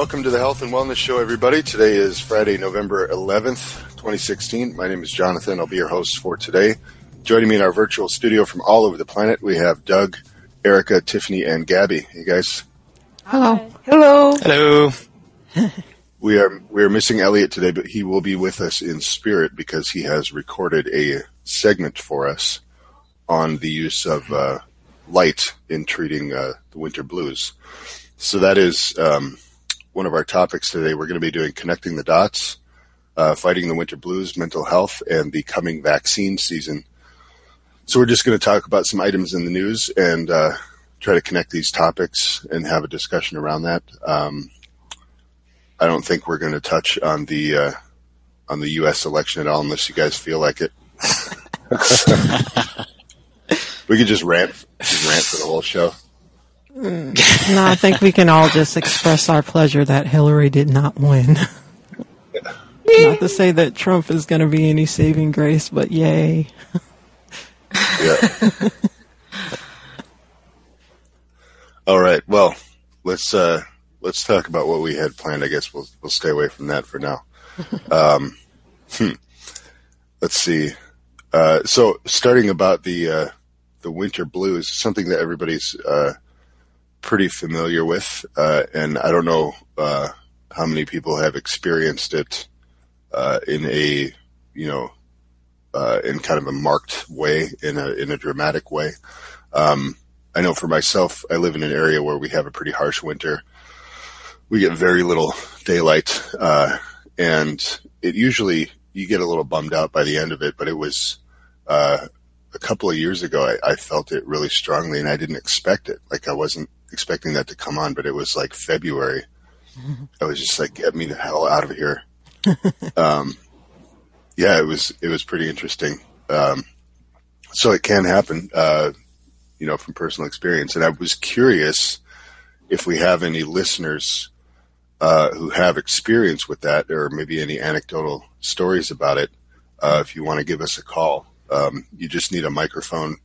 Welcome to the Health and Wellness Show, everybody. Today is Friday, November 11th, 2016. My name is Jonathan. I'll be your host for today. Joining me in our virtual studio from all over the planet, we have Doug, Erica, Tiffany, and Gabby. Hey, guys. Hello. Hello. Hello. We are we are missing Elliot today, but he will be with us in spirit because he has recorded a segment for us on the use of uh, light in treating uh, the winter blues. So that is um, one of our topics today. We're going to be doing connecting the dots, uh, fighting the winter blues, mental health, and the coming vaccine season. So we're just going to talk about some items in the news and uh, try to connect these topics and have a discussion around that. Um, I don't think we're going to touch on the uh, on the U.S. election at all, unless you guys feel like it. we could just rant, just rant for the whole show. No, I think we can all just express our pleasure that Hillary did not win. not to say that Trump is going to be any saving grace, but yay. Yeah. All right. Well, let's uh, let's talk about what we had planned. I guess we'll we'll stay away from that for now. Um, hmm. Let's see. Uh, so, starting about the uh, the winter blues, something that everybody's uh, pretty familiar with, uh, and I don't know uh, how many people have experienced it uh, in a you know uh, in kind of a marked way, in a in a dramatic way. Um, I know for myself, I live in an area where we have a pretty harsh winter. We get very little daylight, uh, and it usually you get a little bummed out by the end of it. But it was uh, a couple of years ago, I, I felt it really strongly, and I didn't expect it. Like I wasn't expecting that to come on, but it was like February. I was just like, "Get me the hell out of here." um, yeah, it was it was pretty interesting. Um, so it can happen, uh, you know, from personal experience. And I was curious if we have any listeners uh, who have experience with that, or maybe any anecdotal stories about it. Uh, if you want to give us a call, um, you just need a microphone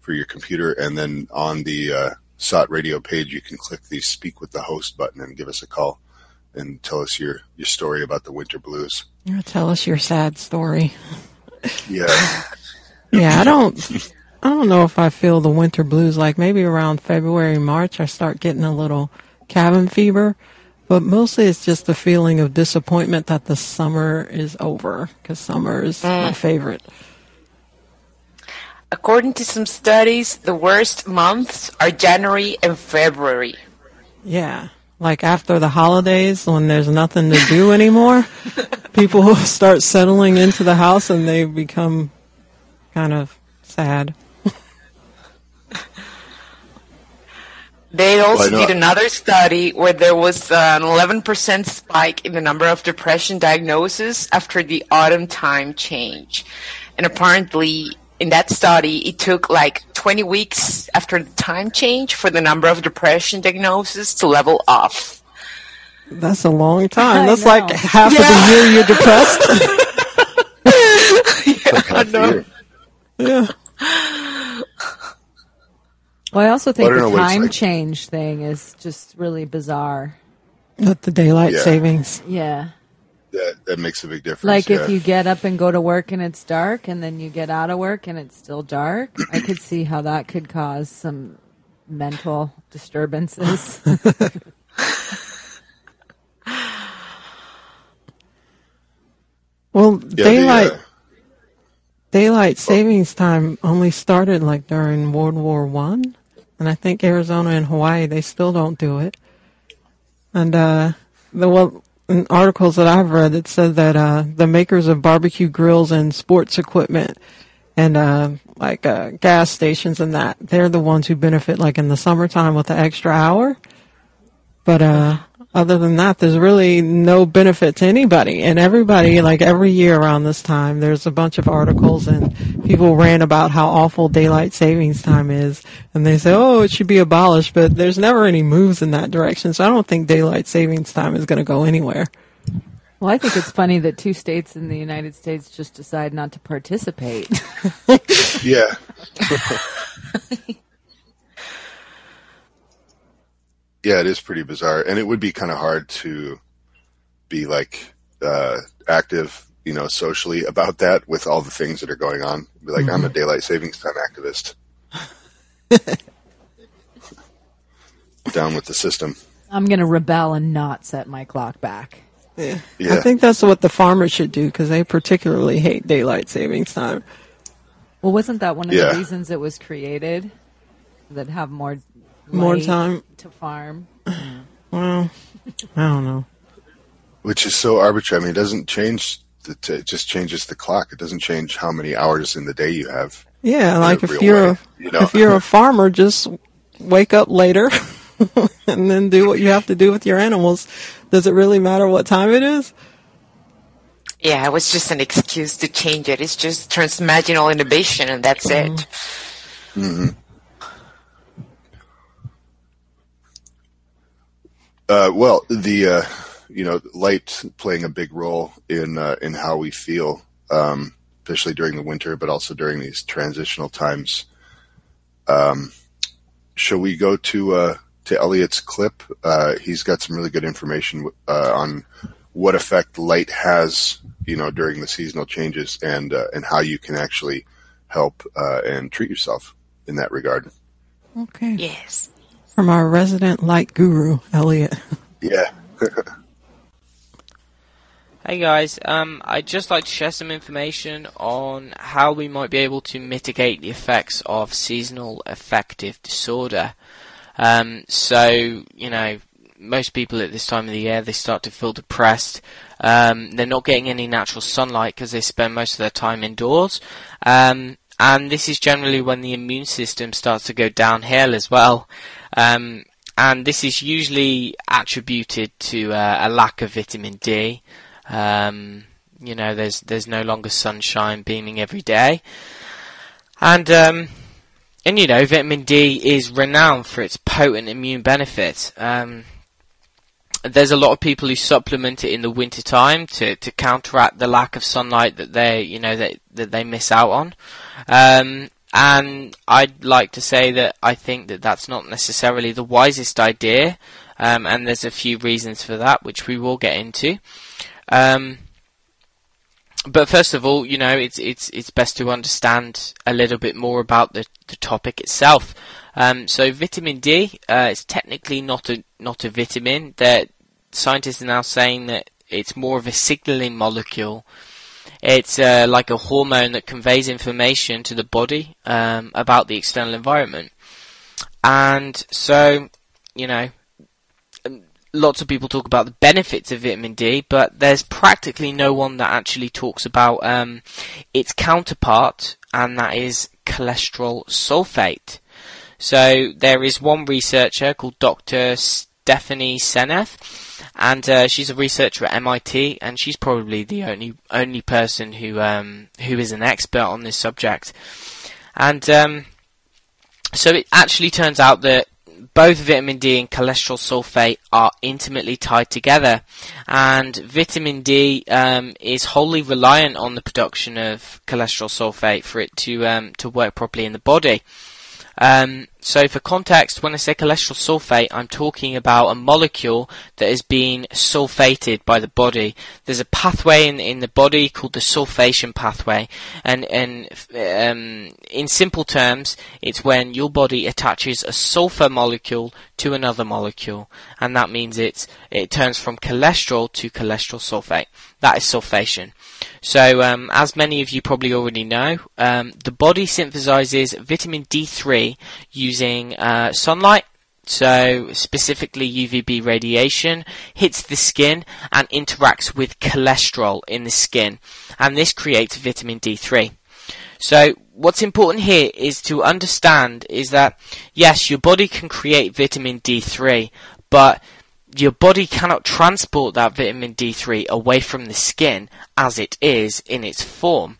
for your computer, and then on the uh, SOTT radio page, you can click the "Speak with the Host" button and give us a call and tell us your your story about the winter blues. You Tell us your sad story. Yeah. Yeah, I don't. I don't know if I feel the winter blues. Like maybe around February, March, I start getting a little cabin fever. But mostly it's just the feeling of disappointment that the summer is over because summer is my mm. favorite. According to some studies, the worst months are January and February. Yeah. Like after the holidays when there's nothing to do anymore, people start settling into the house and they become kind of sad. They also did another study where there was an 11% spike in the number of depression diagnoses after the autumn time change. And apparently, in that study, it took like 20 weeks after the time change for the number of depression diagnoses to level off. That's a long time. I That's know. like half of the year you're depressed. Like half the year. yeah. Well, I also think I the know what it's time like. change thing is just really bizarre. But the daylight Yeah. savings. Yeah. That that makes a big difference. Like yeah. if you get up and go to work and it's dark and then you get out of work and it's still dark, I could see how that could cause some mental disturbances. Well, Yeah, the, daylight uh, daylight savings time only started like during World War One, and I think Arizona and Hawaii they still don't do it. And uh, the well, in articles that I've read, that said that uh, the makers of barbecue grills and sports equipment and uh, like uh, gas stations and that they're the ones who benefit like in the summertime with the extra hour. But uh, other than that, there's really no benefit to anybody. And everybody, like every year around this time, there's a bunch of articles and people rant about how awful daylight savings time is. And they say, oh, it should be abolished, but there's never any moves in that direction. So I don't think daylight savings time is going to go anywhere. well, I think it's funny that two states in the United States just decide not to participate. Yeah. yeah, it is pretty bizarre, and it would be kind of hard to be like uh, active, you know, socially about that with all the things that are going on. Be like, I'm a daylight savings time activist. Down with the system. I'm going to rebel and not set my clock back. Yeah. Yeah. I think that's what the farmers should do because they particularly hate daylight savings time. Well, wasn't that one of Yeah. the reasons it was created? That have more More time. to farm. Well, I don't know. Which is so arbitrary. I mean, it doesn't change. The t- it just changes the clock. It doesn't change how many hours in the day you have. Yeah, like if you're way, you know? if you're a farmer, just wake up later and then do what you have to do with your animals. Does it really matter what time it is? Yeah, it was just an excuse to change it. It's just transmarginal inhibition, and that's it. Mm-hmm. Uh, well, the uh, you know light playing a big role in uh, in how we feel, um, especially during the winter, but also during these transitional times. Um, shall we go to uh, to Elliot's clip? Uh, he's got some really good information uh, on what effect light has, you know, during the seasonal changes, and uh, and how you can actually help uh, and treat yourself in that regard. Okay. Yes. From our resident light guru, Elliot. Yeah. Hey guys, um, I'd just like to share some information on how we might be able to mitigate the effects of seasonal affective disorder. Um, so, you know, most people at this time of the year, they start to feel depressed. Um, they're not getting any natural sunlight because they spend most of their time indoors. Um, and this is generally when the immune system starts to go downhill as well. Um, and this is usually attributed to uh, a lack of vitamin D. Um, you know, there's there's no longer sunshine beaming every day, and um, and you know, vitamin D is renowned for its potent immune benefits. Um, there's a lot of people who supplement it in the winter time to, to counteract the lack of sunlight that they you know that that they miss out on. Um, and I'd like to say that I think that that's not necessarily the wisest idea, um, and there's a few reasons for that, which we will get into. Um, but first of all, you know, it's it's it's best to understand a little bit more about the, the topic itself. Um, so vitamin D uh, is technically not a not a vitamin. That scientists are now saying that it's more of a signaling molecule. It's uh, like a hormone that conveys information to the body um, about the external environment. And so, you know, lots of people talk about the benefits of vitamin D, but there's practically no one that actually talks about um, its counterpart, and that is cholesterol sulfate. So there is one researcher called Dr. Stephanie Seneff, and uh, she's a researcher at MIT, and she's probably the only only person who um, who is an expert on this subject. And um, so it actually turns out that both vitamin D and cholesterol sulfate are intimately tied together, and vitamin D um, is wholly reliant on the production of cholesterol sulfate for it to um, to work properly in the body. Um, so, for context, when I say cholesterol sulfate, I'm talking about a molecule that is being sulfated by the body. There's a pathway in, in the body called the sulfation pathway, and and um, in simple terms, it's when your body attaches a sulfur molecule to another molecule, and that means it's it turns from cholesterol to cholesterol sulfate. That is sulfation. So, um, as many of you probably already know, um, the body synthesizes vitamin D3 using uh, sunlight. So, specifically UVB radiation hits the skin and interacts with cholesterol in the skin, and this creates vitamin D3. So, what's important here is to understand is that yes, your body can create vitamin D3, but your body cannot transport that vitamin D3 away from the skin as it is in its form.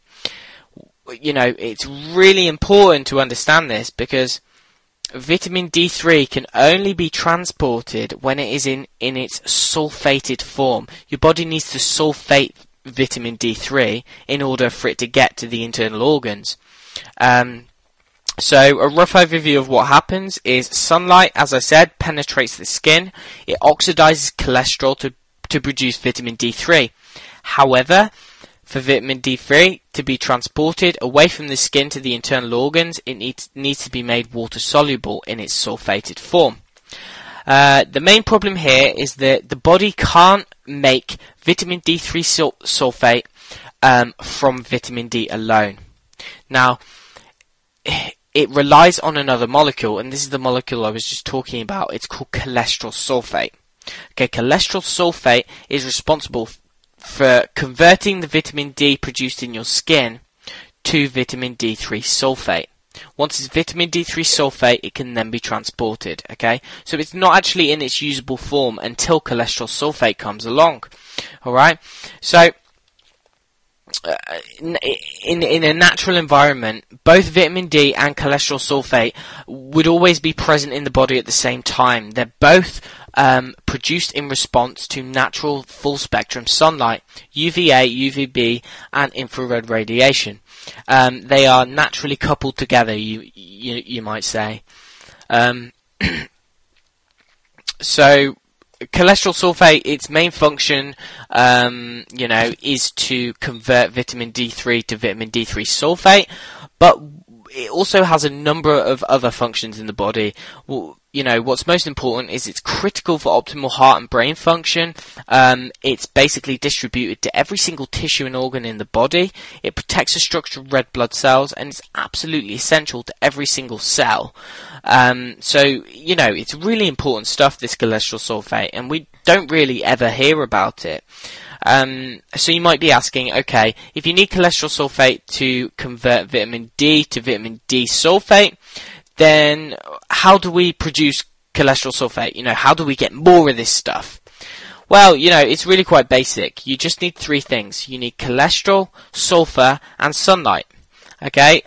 You know, it's really important to understand this because vitamin D3 can only be transported when it is in, in its sulfated form. Your body needs to sulfate vitamin D3 in order for it to get to the internal organs. Um, So a rough overview of what happens is sunlight, as I said, penetrates the skin. It oxidizes cholesterol to, to produce vitamin D3. However, for vitamin D3 to be transported away from the skin to the internal organs, it needs, needs to be made water soluble in its sulfated form. Uh, the main problem here is that the body can't make vitamin D3 sul- sulfate um, from vitamin D alone. Now, it relies on another molecule, and this is the molecule I was just talking about. It's called cholesterol sulfate. Okay, cholesterol sulfate is responsible for converting the vitamin D produced in your skin to vitamin D3 sulfate. Once it's vitamin D3 sulfate, it can then be transported. Okay, so it's not actually in its usable form until cholesterol sulfate comes along. All right, so. Uh, in, in a natural environment, both vitamin D and cholesterol sulfate would always be present in the body at the same time. They're both um, produced in response to natural full spectrum sunlight, UVA, UVB, and infrared radiation. Um, they are naturally coupled together, you you, you might say. Um, so cholesterol sulfate, its main function, um, you know, is to convert vitamin D3 to vitamin D3 sulfate, but it also has a number of other functions in the body. Well, you know, what's most important is it's critical for optimal heart and brain function. Um, it's basically distributed to every single tissue and organ in the body. It protects the structure of red blood cells, and it's absolutely essential to every single cell. Um, so, you know, it's really important stuff, this cholesterol sulfate, and we don't really ever hear about it. Um, so you might be asking, okay, if you need cholesterol sulfate to convert vitamin D to vitamin D sulfate, then how do we produce cholesterol sulfate? You know, how do we get more of this stuff? Well, you know, it's really quite basic. You just need three things. You need cholesterol, sulfur, and sunlight. Okay?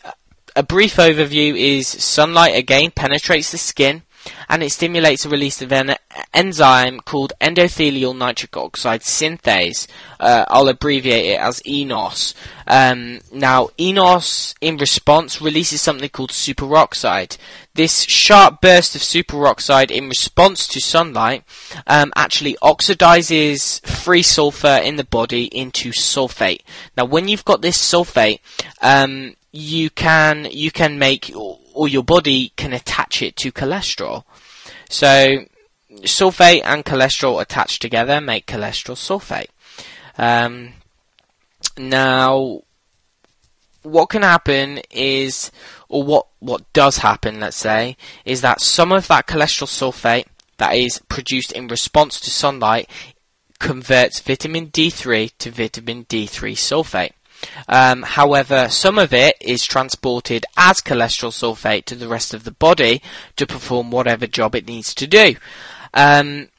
A brief overview is sunlight again penetrates the skin and it stimulates the release of an enzyme called endothelial nitric oxide synthase. Uh, I'll abbreviate it as ENOS. Um, now, ENOS, in response, releases something called superoxide. This sharp burst of superoxide in response to sunlight um, actually oxidizes free sulfur in the body into sulfate. Now, when you've got this sulfate, um, you can you can make or your body can attach it to cholesterol. So sulfate and cholesterol attached together make cholesterol sulfate. Um, now, what can happen is, or what what does happen, let's say, is that some of that cholesterol sulfate that is produced in response to sunlight converts vitamin D3 to vitamin D3 sulfate. Um, however, some of it is transported as cholesterol sulfate to the rest of the body to perform whatever job it needs to do. Um,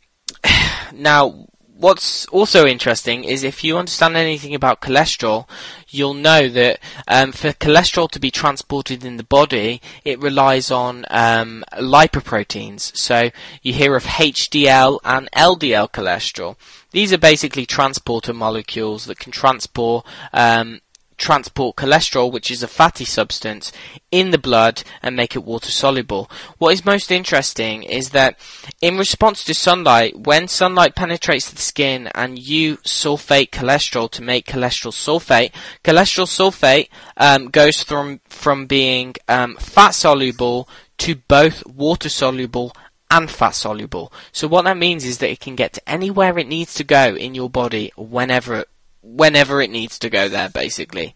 now, what's also interesting is if you understand anything about cholesterol, you'll know that um, for cholesterol to be transported in the body, it relies on um, lipoproteins. So you hear of HDL and LDL cholesterol. These are basically transporter molecules that can transport um, transport cholesterol, which is a fatty substance, in the blood and make it water soluble. What is most interesting is that in response to sunlight, when sunlight penetrates the skin and you sulfate cholesterol to make cholesterol sulfate, cholesterol sulfate um, goes from from being um, fat soluble to both water soluble and fat soluble. So what that means is that it can get to anywhere it needs to go in your body whenever whenever it needs to go there, basically.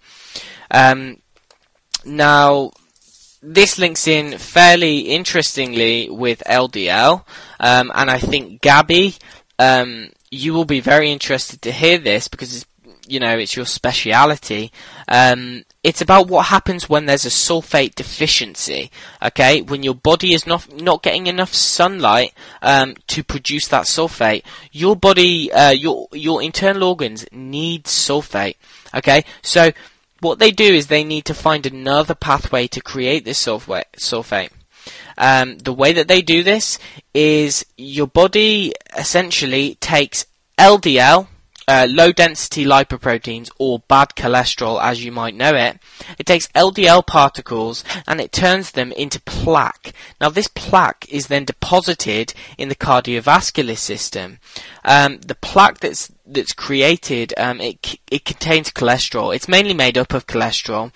Um, now, this links in fairly interestingly with LDL, um, and I think Gabby, um, you will be very interested to hear this because you know it's your speciality. Um, it's about what happens when there's a sulfate deficiency. Okay, when your body is not not getting enough sunlight um, to produce that sulfate, your body, uh, your your internal organs need sulfate. Okay, so what they do is they need to find another pathway to create this sulfate. sulfate. Um, the way that they do this is your body essentially takes LDL, uh, low density lipoproteins or bad cholesterol as you might know it, it takes LDL particles and it turns them into plaque. Now this plaque is then deposited in the cardiovascular system. Um, the plaque that's that's created, um, it it contains cholesterol. It's mainly made up of cholesterol,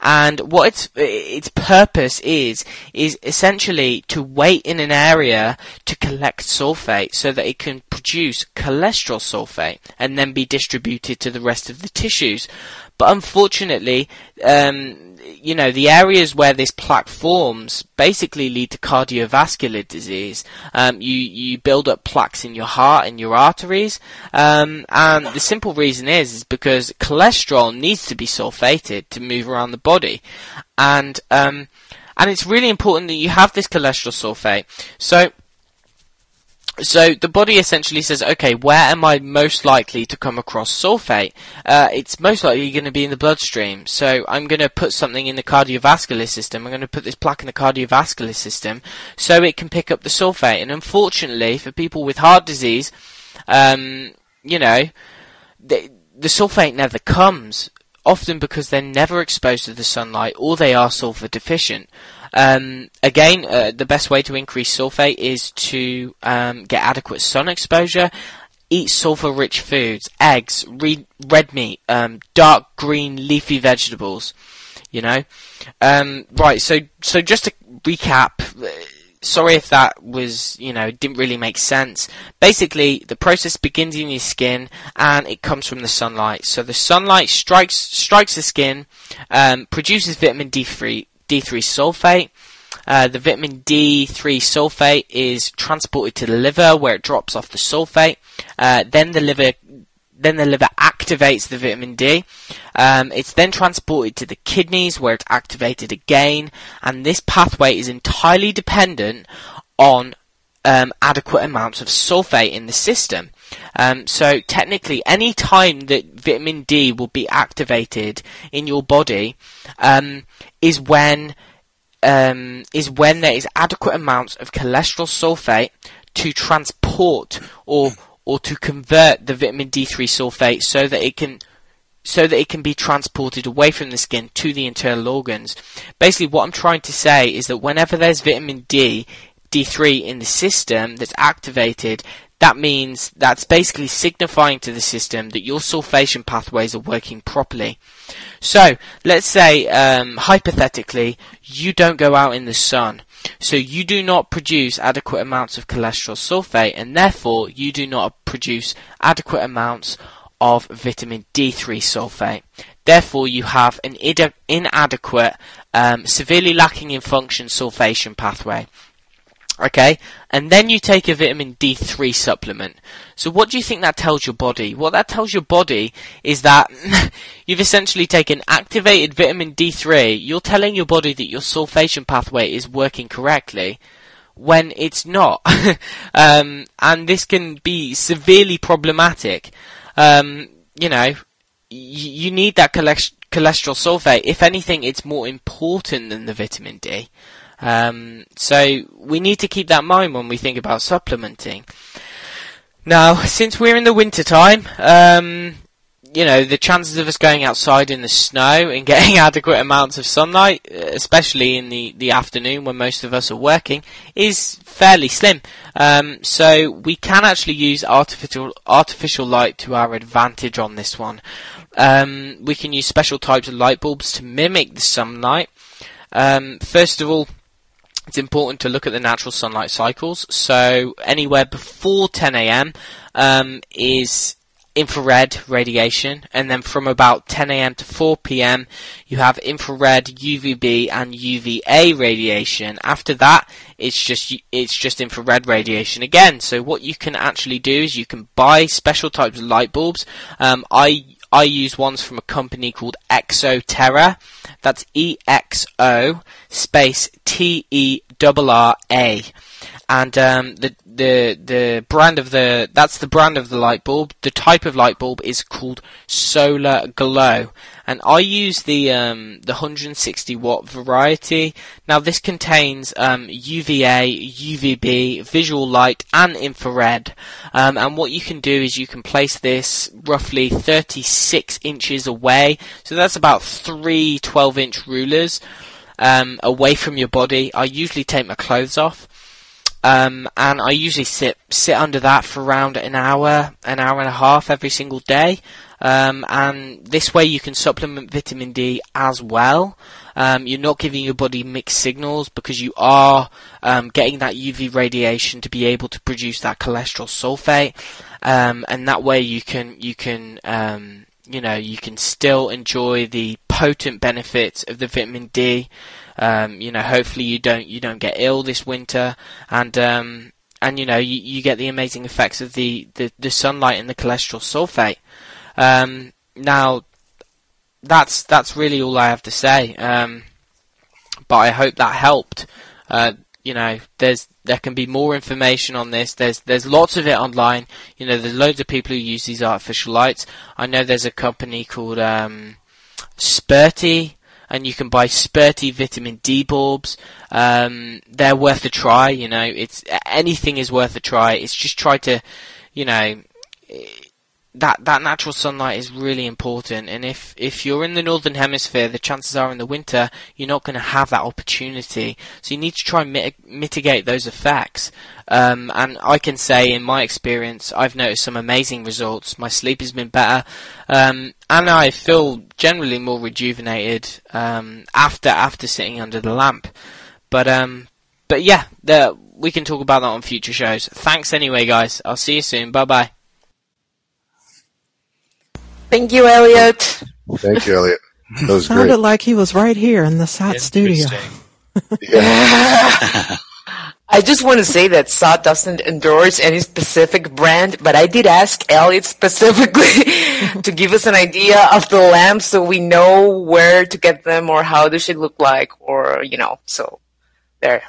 and what its its purpose is is essentially to wait in an area to collect sulfate, so that it can produce cholesterol sulfate and then be distributed to the rest of the tissues. But unfortunately, um, you know, the areas where this plaque forms basically lead to cardiovascular disease. Um, you, you build up plaques in your heart and your arteries. Um, and the simple reason is, is because cholesterol needs to be sulfated to move around the body. And, um, and it's really important that you have this cholesterol sulfate. So, so the body essentially says, okay, where am I most likely to come across sulfate? Uh, it's most likely going to be in the bloodstream. So I'm going to put something in the cardiovascular system. I'm going to put this plaque in the cardiovascular system so it can pick up the sulfate. And unfortunately, for people with heart disease, um, you know, the, the sulfate never comes. Often because they're never exposed to the sunlight or they are sulfur deficient. Um, again, uh, the best way to increase sulfate is to um, get adequate sun exposure. Eat sulfur-rich foods, eggs, re- red meat, um, dark green leafy vegetables. You know, um, right? So, so just to recap uh, sorry if that was, you know, didn't really make sense. Basically, the process begins in your skin and it comes from the sunlight. So the sunlight strikes strikes the skin, um, produces vitamin D3 D3 sulfate. Uh, the vitamin D3 sulfate is transported to the liver where it drops off the sulfate. Uh, then the liver then the liver activates the vitamin D. Um, it's then transported to the kidneys where it's activated again, and this pathway is entirely dependent on um, adequate amounts of sulfate in the system. Um, so technically, any time that vitamin D will be activated in your body um, is when um, is when there is adequate amounts of cholesterol sulfate to transport or or to convert the vitamin D3 sulfate so that it can so that it can be transported away from the skin to the internal organs. Basically, what I'm trying to say is that whenever there's vitamin D, D3 in the system that's activated, that means that's basically signifying to the system that your sulfation pathways are working properly. So, let's say, um, hypothetically, you don't go out in the sun. So you do not produce adequate amounts of cholesterol sulfate and therefore you do not produce adequate amounts of vitamin D3 sulfate. Therefore you have an inadequate, um, severely lacking in function sulfation pathway. Okay, and then you take a vitamin D3 supplement. So what do you think that tells your body? What that tells your body is that you've essentially taken activated vitamin D3. You're telling your body that your sulfation pathway is working correctly when it's not. um, and this can be severely problematic. Um, you know, y- you need that cholesterol sulfate. If anything, it's more important than the vitamin D. Um, so we need to keep that in mind when we think about supplementing. Now, since we're in the winter time, um, you know, the chances of us going outside in the snow and getting adequate amounts of sunlight, especially in the, the afternoon when most of us are working, is fairly slim. Um, so we can actually use artificial artificial light to our advantage on this one. Um, we can use special types of light bulbs to mimic the sunlight. Um, first of all, it's important to look at the natural sunlight cycles. So anywhere before 10 a.m. Um, is infrared radiation, and then from about 10 a.m. to 4 p.m. you have infrared, UVB, and UVA radiation. After that, it's just it's just infrared radiation again. So what you can actually do is you can buy special types of light bulbs. Um, I I use ones from a company called Exo Terra. That's E X O space T E R R A. and um, the the the brand of the that's the brand of the light bulb. The type of light bulb is called Solar Glo, and I use the um, the 160 watt variety. Now this contains um, UVA, UVB, visual light, and infrared. Um, and what you can do is you can place this roughly 36 inches away, so that's about three 12 inch rulers um, away from your body. I usually take my clothes off. Um, and I usually sit sit under that for around an hour, an hour and a half every single day. Um, and this way you can supplement vitamin D as well. Um, you're not giving your body mixed signals because you are um, getting that UV radiation to be able to produce that cholesterol sulfate, um, and that way you can you can um, you know you can still enjoy the potent benefits of the vitamin D. Um, you know, hopefully you don't you don't get ill this winter, and um, and you know you, you get the amazing effects of the, the, the sunlight and the cholesterol sulfate. Um, now, that's that's really all I have to say. Um, but I hope that helped. Uh, you know, there's there can be more information on this. There's there's lots of it online. You know, there's loads of people who use these artificial lights. I know there's a company called um, Sperti, and you can buy Sperti vitamin D bulbs. Um, they're worth a try. You know, it's anything is worth a try. It's just try to, you know. That, that natural sunlight is really important, and if, if you're in the northern hemisphere, the chances are in the winter you're not going to have that opportunity. So you need to try and mit- mitigate those effects. Um, and I can say, in my experience, I've noticed some amazing results. My sleep has been better, um, and I feel generally more rejuvenated um, after after sitting under the lamp. But um, but yeah, the, we can talk about that on future shows. Thanks anyway, guys. I'll see you soon. Bye bye. Thank you, Elliot. Thank you, Elliot. That was Sounded great. like he was right here in the SOTT studio. Yeah. I just want to say that SOTT doesn't endorse any specific brand, but I did ask Elliot specifically to give us an idea of the lamps so we know where to get them or how they should look like or, you know, so there.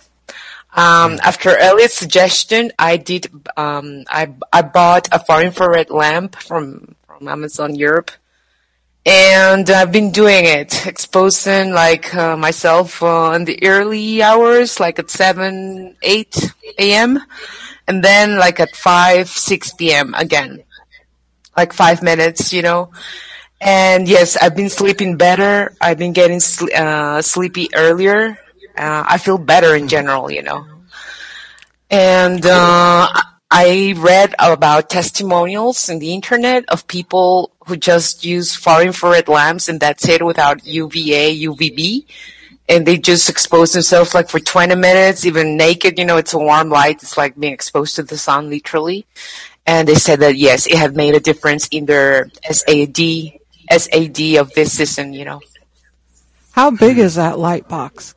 Um, after Elliot's suggestion, I did, um, I, I bought a far infrared lamp from, from Amazon Europe and I've been doing it, exposing like uh, myself uh, in the early hours, like at seven, eight a.m., and then like at five, six p.m. again, like five minutes, you know. And yes, I've been sleeping better. I've been getting sl- uh, sleepy earlier. Uh, I feel better in general, you know. And uh, I read about testimonials in the internet of people who just use far infrared lamps and that's it without UVA, UVB. And they just expose themselves like for 20 minutes, even naked, you know, it's a warm light. It's like being exposed to the sun literally. And they said that yes, it had made a difference in their SAD, SAD of this season, you know. How big is that light box?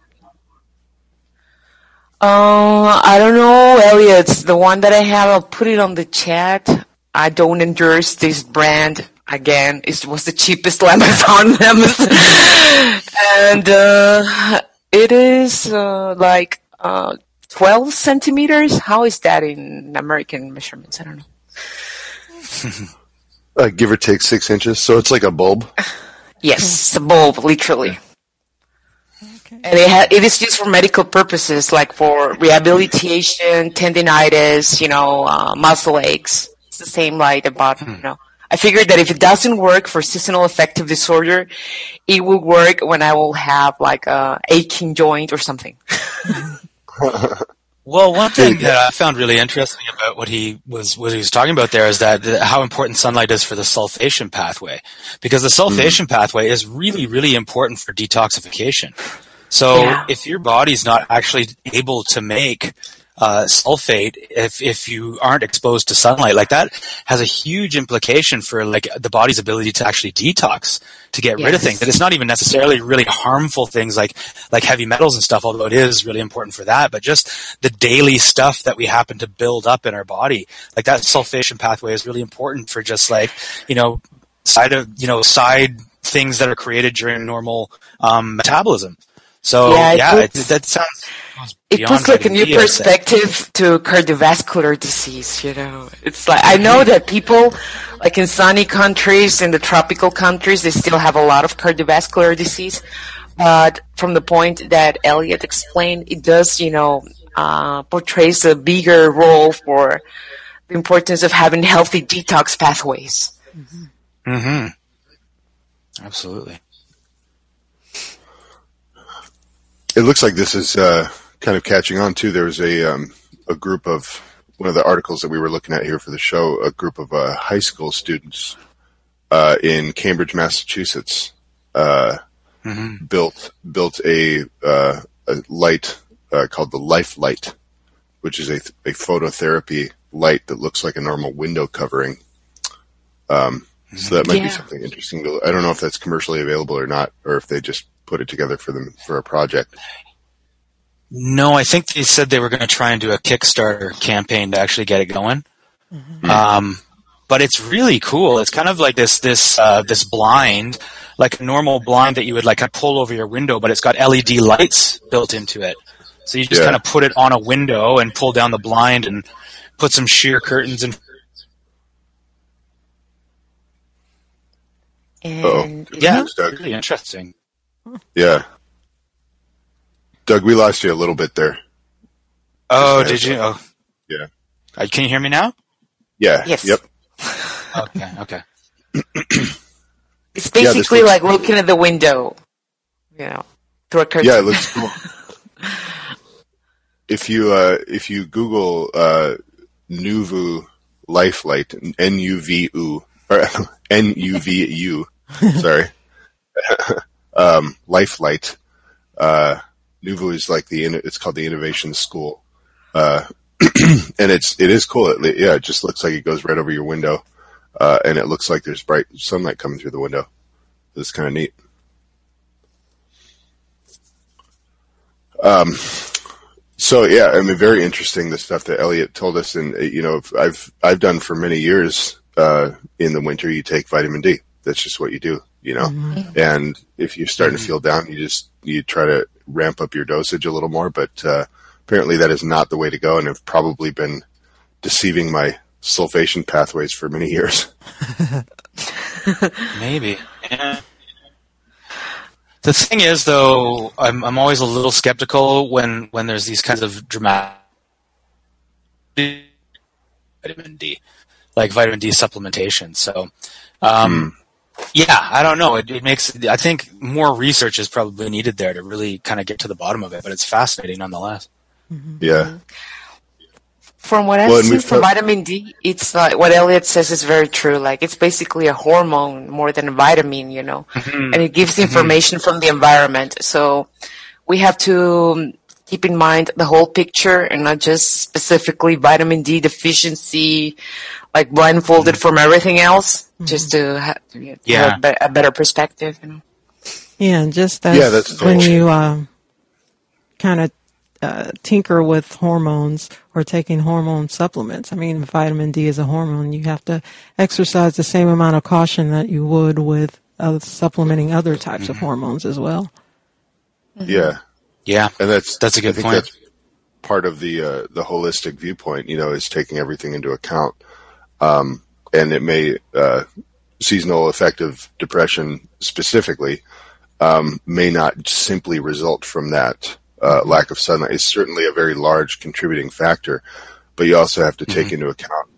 Uh, I don't know, Elliot. The one that I have, I'll put it on the chat. I don't endorse this brand. Again, it was the cheapest lamp I found on Amazon. and, uh, it is, uh, like, uh, 12 centimeters. How is that in American measurements? I don't know. Uh, give or take six inches. So it's like a bulb. Yes, it's a bulb, literally. Okay. And it, ha- it is used for medical purposes, like for rehabilitation, tendinitis, you know, uh, muscle aches. It's the same light about, you know. I figured that if it doesn't work for seasonal affective disorder, it will work when I will have like a aching joint or something. Well, one thing that I found really interesting about what he was what he was talking about there is that the, how important sunlight is for the sulfation pathway, because the hmm. sulfation pathway is really really important for detoxification. So Yeah. if your body's not actually able to make uh, sulfate, if if you aren't exposed to sunlight, like that has a huge implication for like the body's ability to actually detox to get rid of things. And it's not even necessarily really harmful things like like heavy metals and stuff, although it is really important for that. But just the daily stuff that we happen to build up in our body, like that sulfation pathway is really important for just like you know side of you know side things that are created during normal um, metabolism. So Yeah, yeah, it, that sounds it beyond puts like a new D, I'd perspective to cardiovascular disease. You know, it's like I know that people, like in sunny countries, in the tropical countries, they still have a lot of cardiovascular disease. But from the point that Elliot explained, it does, you know, uh, portrays a bigger role for the importance of having healthy detox pathways. Mm-hmm. Absolutely. It looks like this is uh, kind of catching on too. There was a um, a group of one of the articles that we were looking at here for the show. A group of uh, high school students uh, in Cambridge, Massachusetts, uh, built built a uh, a light uh, called the Life Light, which is a a phototherapy light that looks like a normal window covering. Um, so that might be something interesting. To, I don't know if that's commercially available or not, or if they just put it together for them for a project. No, I think they said they were going to try and do a Kickstarter campaign to actually get it going. Um, but it's really cool. It's kind of like this this uh, this blind, like a normal blind that you would like kind of pull over your window, but it's got LED lights built into it. So you just Yeah. kind of put it on a window and pull down the blind and put some sheer curtains and And yeah, Thanks, really interesting. Yeah. Doug, we lost you a little bit there. Oh, Just did you? Oh, Yeah. Uh, can you hear me now? Yeah. Yes. Yep. Okay, okay. it's Yeah, basically looks- like looking at the window, you know, through a curtain. Yeah, it looks cool. if you uh, if you Google uh, Nuvu Life Light, N U V U or N U V U, sorry, um, Life Light. Uh, Nuvu is like the it's called the Innovation School, uh, and it's it is cool. It, yeah, it just looks like it goes right over your window, uh, and it looks like there's bright sunlight coming through the window. It's kind of neat. Um, so yeah, I mean, very interesting the stuff that Elliot told us, and uh, you know, I've I've done for many years. Uh, in the winter, you take vitamin D. That's just what you do, you know. And if you're starting to feel down, you just you try to ramp up your dosage a little more. But uh, apparently, that is not the way to go, and have probably been deceiving my sulfation pathways for many years. Maybe. Yeah. The thing is, though, I'm I'm always a little skeptical when when there's these kinds of dramatic vitamin D, like vitamin D supplementation. So, um, yeah, I don't know. It, it makes I think more research is probably needed there to really kind of get to the bottom of it. But it's fascinating nonetheless. Mm-hmm. Yeah, mm-hmm. From what I've Well, and seen from talked- vitamin D, it's like what Elliot says is very true. Like it's basically a hormone more than a vitamin, you know, mm-hmm. and it gives information from the environment. So we have to keep in mind the whole picture and not just specifically vitamin D deficiency, like blindfolded from everything else, just to ha- to have Yeah. a, be- a better perspective. You know. Yeah, and just as Yeah, that's when totally- you um, kind of uh, tinker with hormones or taking hormone supplements. I mean, vitamin D is a hormone. You have to exercise the same amount of caution that you would with uh, supplementing other types of hormones as well. yeah. Yeah, and that's That's a good point. That's part of the uh, the holistic viewpoint. You know, is taking everything into account, um, and it may uh, seasonal affective depression specifically um, may not simply result from that uh, lack of sunlight. It's certainly a very large contributing factor, but you also have to take into account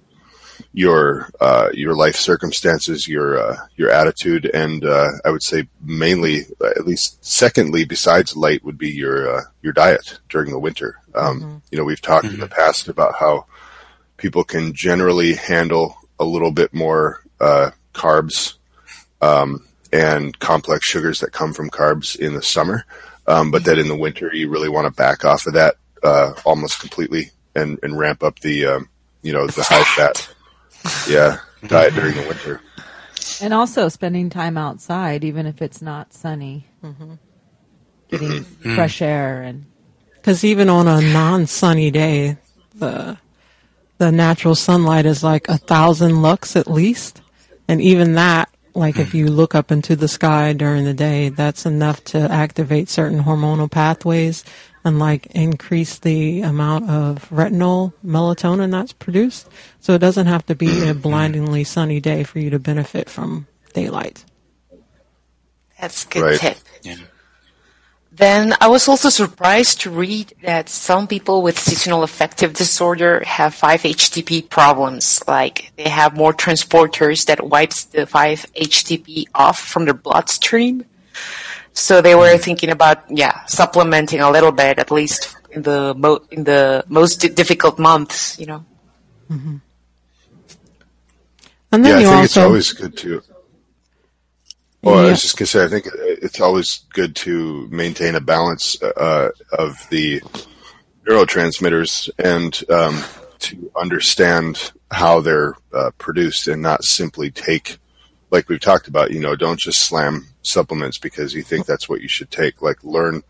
your uh, your life circumstances, your uh, your attitude, and uh, I would say mainly, uh, at least secondly, besides light, would be your uh, your diet during the winter. Um, You know, we've talked in the past about how people can generally handle a little bit more uh, carbs um, and complex sugars that come from carbs in the summer, um, but that in the winter you really want to back off of that uh, almost completely and, and ramp up the um, you know the high fat yeah diet during the winter. And also spending time outside, even if it's not sunny. Mm-hmm. Getting mm-hmm. fresh air and Because even on a non-sunny day, the the natural sunlight is like a thousand lux at least, and even that, like if you look up into the sky during the day, that's enough to activate certain hormonal pathways and like increase the amount of retinal melatonin that's produced. So it doesn't have to be a blindingly sunny day for you to benefit from daylight. That's a good Right. tip. Yeah. Then I was also surprised to read that some people with seasonal affective disorder have 5-HTP problems. Like they have more transporters that wipes the 5-HTP off from their bloodstream. So they were thinking about, yeah, supplementing a little bit, at least in the mo- in the most difficult months, you know. And then yeah, I you think it's always good to. Well, I was just gonna say, I think it's always good to maintain a balance uh, of the neurotransmitters and um, to understand how they're uh, produced and not simply take, like we've talked about. You know, don't just slam supplements because you think that's what you should take. Like, learn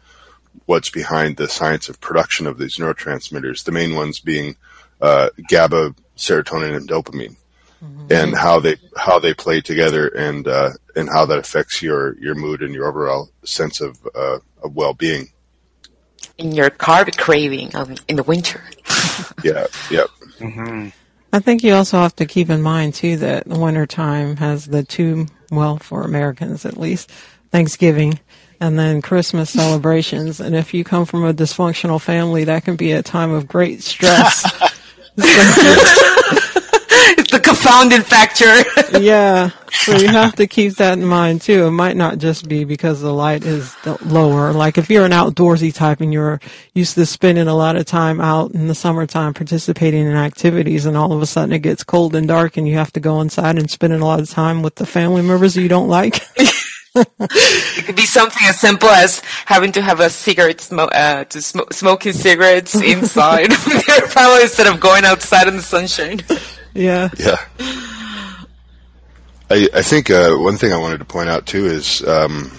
what's behind the science of production of these neurotransmitters. The main ones being uh, GABA, serotonin, and dopamine and how they how they play together and uh, and how that affects your your mood and your overall sense of uh, of well being. In your carb craving um, in the winter. Yeah, yep. I think you also have to keep in mind too that the wintertime has the two, well, for Americans at least, Thanksgiving and then Christmas celebrations. And if you come from a dysfunctional family, that can be a time of great stress. It's the confounding factor. yeah. So you have to keep that in mind too. It might not just be because the light is lower. Like if you're an outdoorsy type and you're used to spending a lot of time out in the summertime participating in activities and all of a sudden it gets cold and dark and you have to go inside and spending a lot of time with the family members you don't like. It could be something as simple as having to have a cigarette smo- uh, to sm- smoking cigarettes inside with your family instead of going outside in the sunshine. Yeah. Yeah. I, I think uh, one thing I wanted to point out too is um,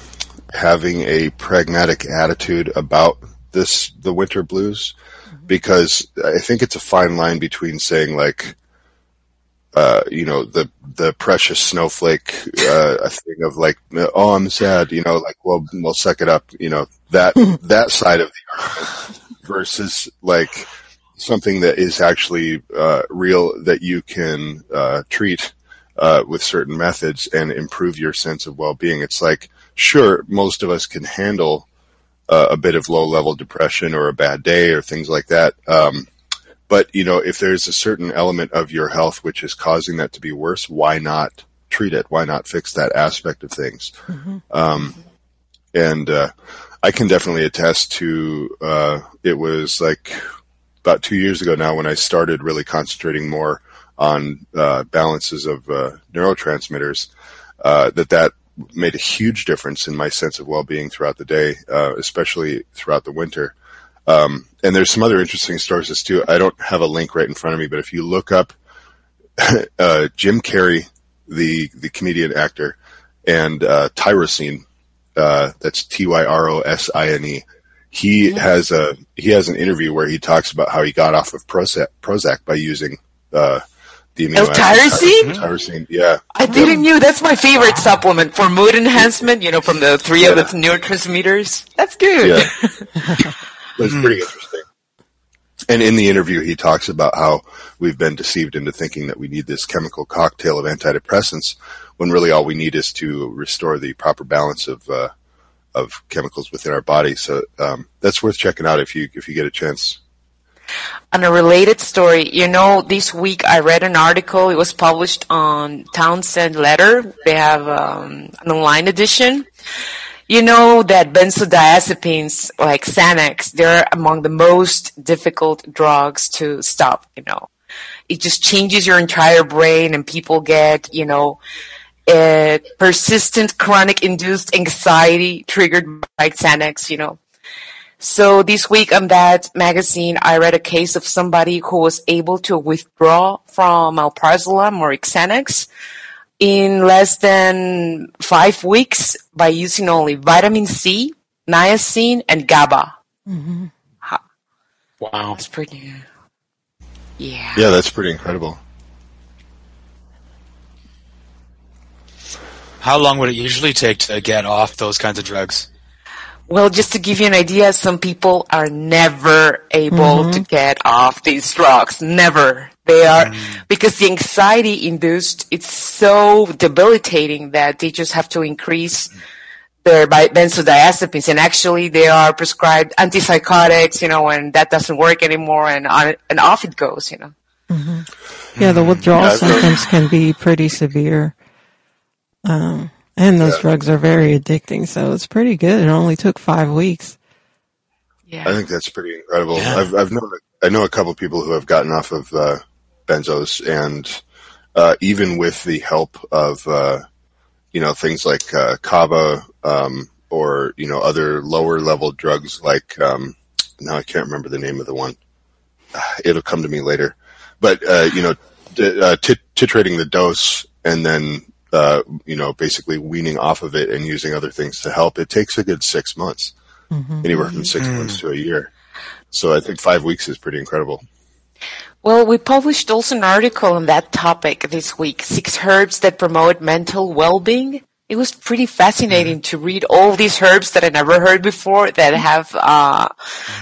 having a pragmatic attitude about this the winter blues, because I think it's a fine line between saying like, uh, you know, the the precious snowflake, uh, a thing of like, oh, I'm sad, you know, like, well we'll suck it up, you know, that that side of the argument versus like something that is actually uh, real that you can uh, treat uh, with certain methods and improve your sense of well-being. It's like, sure, most of us can handle uh, a bit of low-level depression or a bad day or things like that. Um, but you know, if there's a certain element of your health which is causing that to be worse, why not treat it? Why not fix that aspect of things? Um, and uh, I can definitely attest to uh, it was like about two years ago now when I started really concentrating more on uh, balances of uh, neurotransmitters, uh, that that made a huge difference in my sense of well-being throughout the day, uh, especially throughout the winter. Um, and there's some other interesting sources too. I don't have a link right in front of me, but if you look up uh, Jim Carrey, the the comedian actor, and uh, tyrosine, that's T Y R O S I N E. He has a he has an interview where he talks about how he got off of Prozac, Prozac by using uh, the amino acid L-tyrosine? Tyrosine, yeah. I didn't knew that's my favorite supplement for mood enhancement. You know, from the three of the Yeah. neurotransmitters. That's good. Yeah. It's pretty interesting. And in the interview, he talks about how we've been deceived into thinking that we need this chemical cocktail of antidepressants, when really all we need is to restore the proper balance of uh, of chemicals within our body. So um, that's worth checking out if you if you get a chance. On a related story, you know, this week I read an article. It was published on Townsend Letter. They have um, an online edition. You know that benzodiazepines like Xanax, they're among the most difficult drugs to stop, you know. It just changes your entire brain and people get, you know, persistent chronic induced anxiety triggered by Xanax, you know. So this week on that magazine, I read a case of somebody who was able to withdraw from alprazolam or Xanax in less than five weeks by using only vitamin C, niacin, and GABA. Mm-hmm. Wow. That's pretty. Yeah. Yeah, that's pretty incredible. How long would it usually take to get off those kinds of drugs? Well, just to give you an idea, some people are never able to mm-hmm. get off these drugs. Never. They are, mm. because the anxiety induced, it's so debilitating that they just have to increase their benzodiazepines and actually they are prescribed antipsychotics, you know, and that doesn't work anymore and on, and off it goes, you know. Mm-hmm. Yeah, the mm. withdrawal Yeah, symptoms can be pretty severe. Um, and those Yeah. drugs are very addicting, so it's pretty good. It only took five weeks. Yeah. I think that's pretty incredible. Yeah. I've I've known I know a couple people who have gotten off of uh, benzos, and uh, even with the help of uh, you know things like uh, kava um, or you know other lower level drugs like um, now I can't remember the name of the one. It'll come to me later, but uh, you know t- uh, tit- titrating the dose and then uh, you know basically weaning off of it and using other things to help. It takes a good six months mm-hmm. anywhere from six mm-hmm. months to a year. So I think five weeks is pretty incredible. Well, we published also an article on that topic this week, Six Herbs That Promote Mental Well-Being. It was pretty fascinating mm-hmm. to read all these herbs that I never heard before that have uh,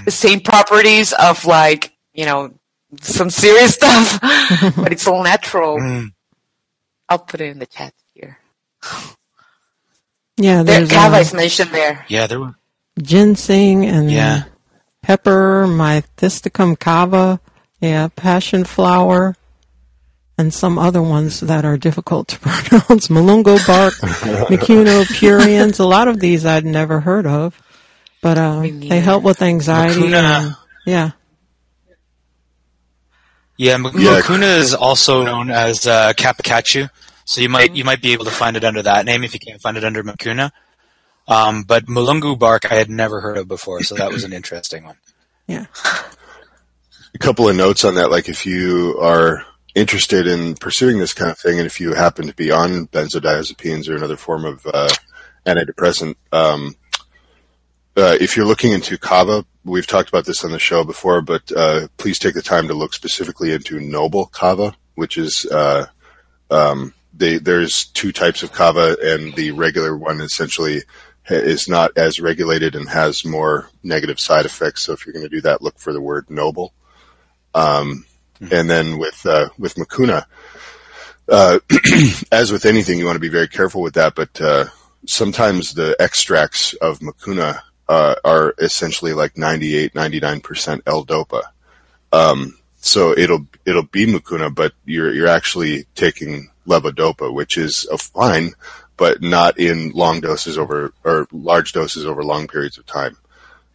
the same properties of like, you know, some serious stuff, but it's all natural. I'll put it in the chat here. Yeah, There, there's Kava uh, is mentioned there. Yeah, there were. ginseng and Yeah. pepper, methysticum kava, yeah, passion flower, and some other ones that are difficult to pronounce. Mulungu bark, Mucuna pruriens. A lot of these I'd never heard of, but uh, they help with anxiety. And, yeah, Yeah, M- Yeah. Is also known as uh, Capicachu, so you might you might be able to find it under that name if you can't find it under Mucuna. Um, but Mulungu bark I had never heard of before, so that was an interesting one. yeah. A couple of notes on that, like if you are interested in pursuing this kind of thing, and if you happen to be on benzodiazepines or another form of uh, antidepressant, um, uh, if you're looking into kava, we've talked about this on the show before, but uh, please take the time to look specifically into noble kava, which is uh, um, they, there's two types of kava, and the regular one essentially is not as regulated and has more negative side effects. So if you're going to do that, look for the word noble. Um, and then with uh, with Mucuna, uh, as with anything, you want to be very careful with that. But uh, sometimes the extracts of Mucuna uh, are essentially like 98, 99 percent L-Dopa. Um, so it'll it'll be Mucuna, but you're you're actually taking levodopa, which is a fine, but not in long doses over or large doses over long periods of time.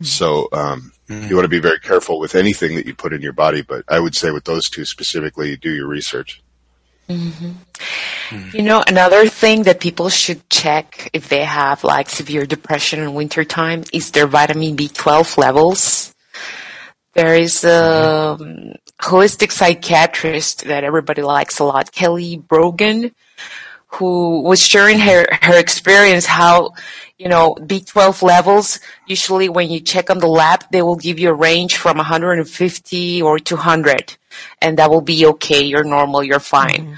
So um, you want to be very careful with anything that you put in your body, but I would say with those two specifically, do your research. You know, another thing that people should check if they have like severe depression in wintertime is their vitamin B12 levels. There is a um, holistic psychiatrist that everybody likes a lot, Kelly Brogan, who was sharing her, her experience how, you know, B12 levels, usually when you check on the lab, they will give you a range from 150 or 200 and that will be okay. You're normal. You're fine. Mm-hmm.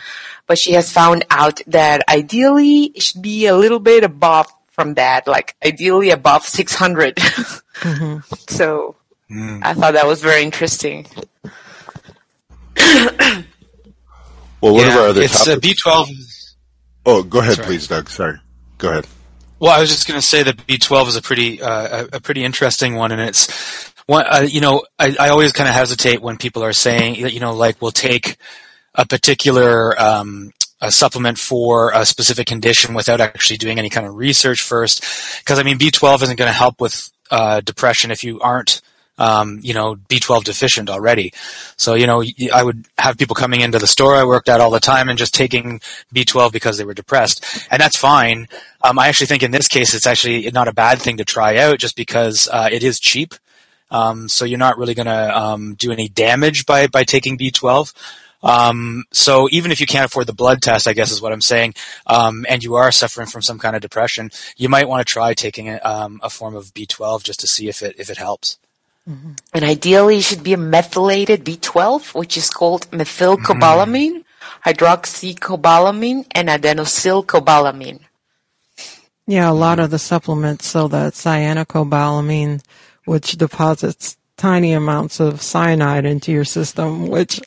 But she has found out that ideally it should be a little bit above from that, like ideally above 600. Mm-hmm. So mm. I thought that was very interesting. Well, one yeah, of our other it's uh, topics. B12. oh, go ahead, Sorry. please, Doug. Sorry. Go ahead. Well, I was just going to say that B12 is a pretty uh, a, pretty interesting one, and it's one. Uh, you know, I, I always kind of hesitate when people are saying, you know, like we'll take a particular um, a supplement for a specific condition without actually doing any kind of research first, because I mean, B12 isn't going to help with uh, depression if you aren't. Um, you know, B12 deficient already. So, you know, I would have people coming into the store I worked at all the time and just taking B12 because they were depressed. And that's fine. Um, I actually think in this case, it's actually not a bad thing to try out just because uh, it is cheap. Um, so you're not really going to um, do any damage by, by taking B12. Um, so even if you can't afford the blood test, I guess is what I'm saying, um, and you are suffering from some kind of depression, you might want to try taking a, um, a form of B12 just to see if it if it helps. And ideally, it should be a methylated B12, which is called methylcobalamin, mm. hydroxycobalamin, and adenosylcobalamin. Yeah, a lot of the supplements so that cyanocobalamin, which deposits tiny amounts of cyanide into your system, which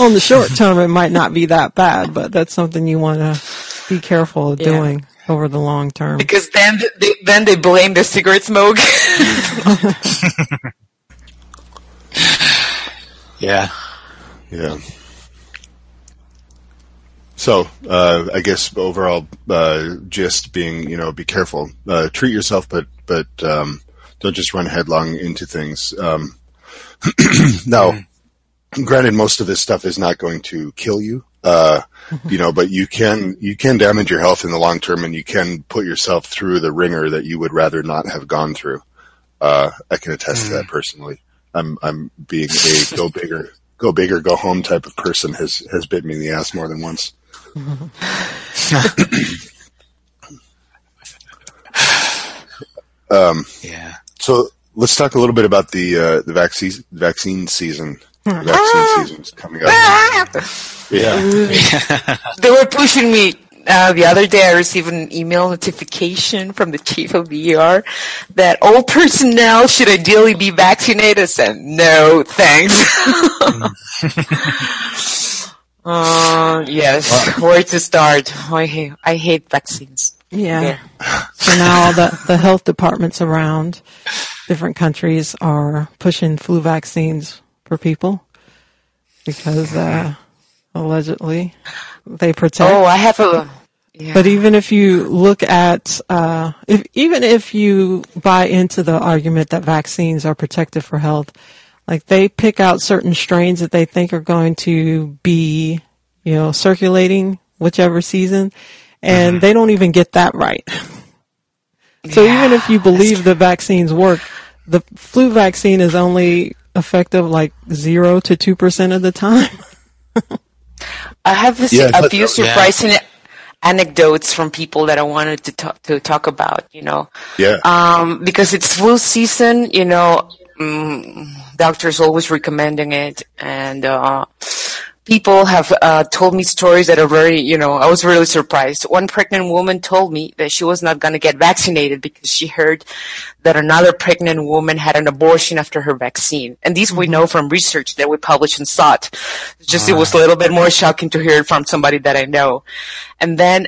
on the short term it might not be that bad, but that's something you want to be careful of Yeah. doing over the long term. Because then they, then they blame the cigarette smoke. Yeah. Yeah. So, uh, I guess overall, uh, gist being, you know, be careful, uh, treat yourself, but, but, um, don't just run headlong into things. Um, now, granted, most of this stuff is not going to kill you, uh, you know, but you can, you can damage your health in the long term and you can put yourself through the ringer that you would rather not have gone through. Uh, I can attest to that personally. I'm, I'm being a go bigger, go big or go home type of person has, has bit me in the ass more than once. um, Yeah. So let's talk a little bit about the uh, the vaccine vaccine season. The vaccine season is coming up. Yeah, they were pushing me. Uh, the other day, I received an email notification from the chief of the ER that all personnel should ideally be vaccinated. I said, no, thanks. uh, yes, where to start? I hate, I hate vaccines. Yeah. So now all the, the health departments around different countries are pushing flu vaccines for people because uh, allegedly they protect. Oh, I have a. Yeah. But even if you look at, uh, if even if you buy into the argument that vaccines are protective for health, like they pick out certain strains that they think are going to be, you know, circulating whichever season, and they don't even get that right. so even if you believe the vaccines work, the flu vaccine is only effective like zero to two percent of the time. I have a, Yeah, a but- few yeah. surprising anecdotes from people that I wanted to talk to talk about. You know, yeah. um, because it's flu season. You know, mm, doctors always recommending it, and uh, people have uh, told me stories that are very. You know, I was really surprised. One pregnant woman told me that she was not going to get vaccinated because she heard that another pregnant woman had an abortion after her vaccine, and these we know from research that we published in SOTT. Just it was a little bit more shocking to hear it from somebody that I know, and then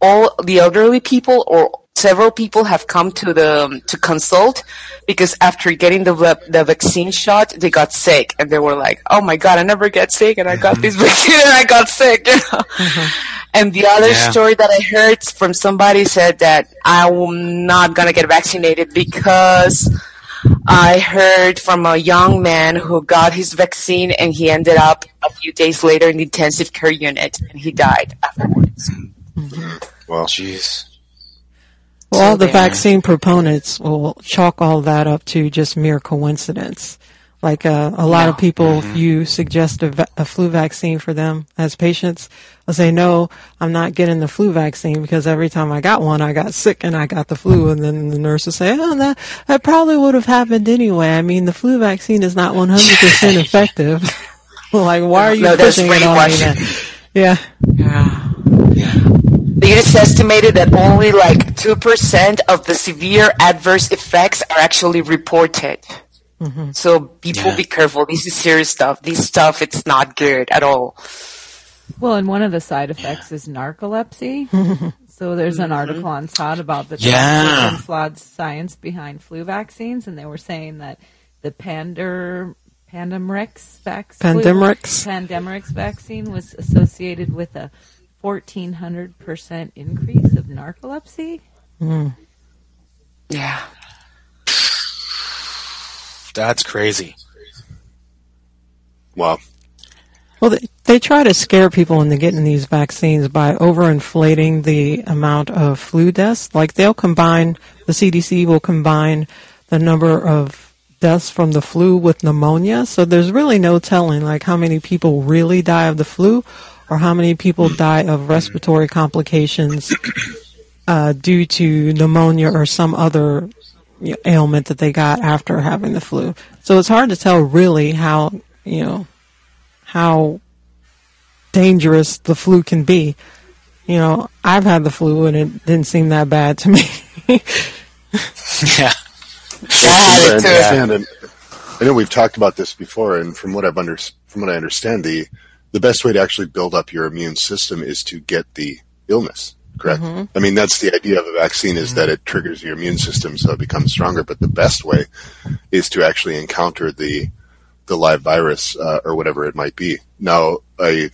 all the elderly people or several people have come to the to consult because after getting the the vaccine shot they got sick and they were like oh my god i never get sick and i got this vaccine and i got sick you know? Mm-hmm. and the other Yeah. story that i heard from somebody said that i'm not gonna get vaccinated because I heard from a young man who got his vaccine and he ended up a few days later in the intensive care unit and he died afterwards. Mm-hmm. well, Jeez. Well, all the vaccine proponents will chalk all that up to just mere coincidence. Like uh, a lot of people, if you suggest a, va- a flu vaccine for them as patients, they'll say, "No, I'm not getting the flu vaccine because every time I got one, I got sick and I got the flu." And then the nurse will say, "Oh, that that probably would have happened anyway. I mean, the flu vaccine is not 100 percent effective. like, why are you No, pushing it on me?" Then? Yeah. Yeah. They just estimated that only like 2% of the severe adverse effects are actually reported. Mm-hmm. So people Yeah. be careful. This is serious stuff. This stuff, it's not good at all. Well, and one of the side effects is narcolepsy. so there's an mm-hmm. article on SOTT about the Yeah. flawed science behind flu vaccines, and they were saying that the pander pandemrix vaccine Pandemrix. pandemrix vaccine was associated with a 1400% increase of narcolepsy. Hmm. Yeah. That's crazy. wow. Well, they, they try to scare people into getting these vaccines by overinflating the amount of flu deaths. Like they'll combine, the CDC will combine the number of deaths from the flu with pneumonia. So there's really no telling like how many people really die of the flu or how many people die of respiratory complications uh, due to pneumonia or some other you know, ailment that they got after having the flu. So it's hard to tell really how, you know, how dangerous the flu can be. You you know, I've had the flu and it didn't seem that bad to me. yeah. Yeah, I had it too. understand, and I know we've talked about this before, and from what I've under, from what I understand, the the best way to actually build up your immune system is to get the illness. Correct. I mean, that's the idea of a vaccine is that it triggers your immune system so it becomes stronger. But the best way is to actually encounter the the live virus uh, or whatever it might be. Now, I,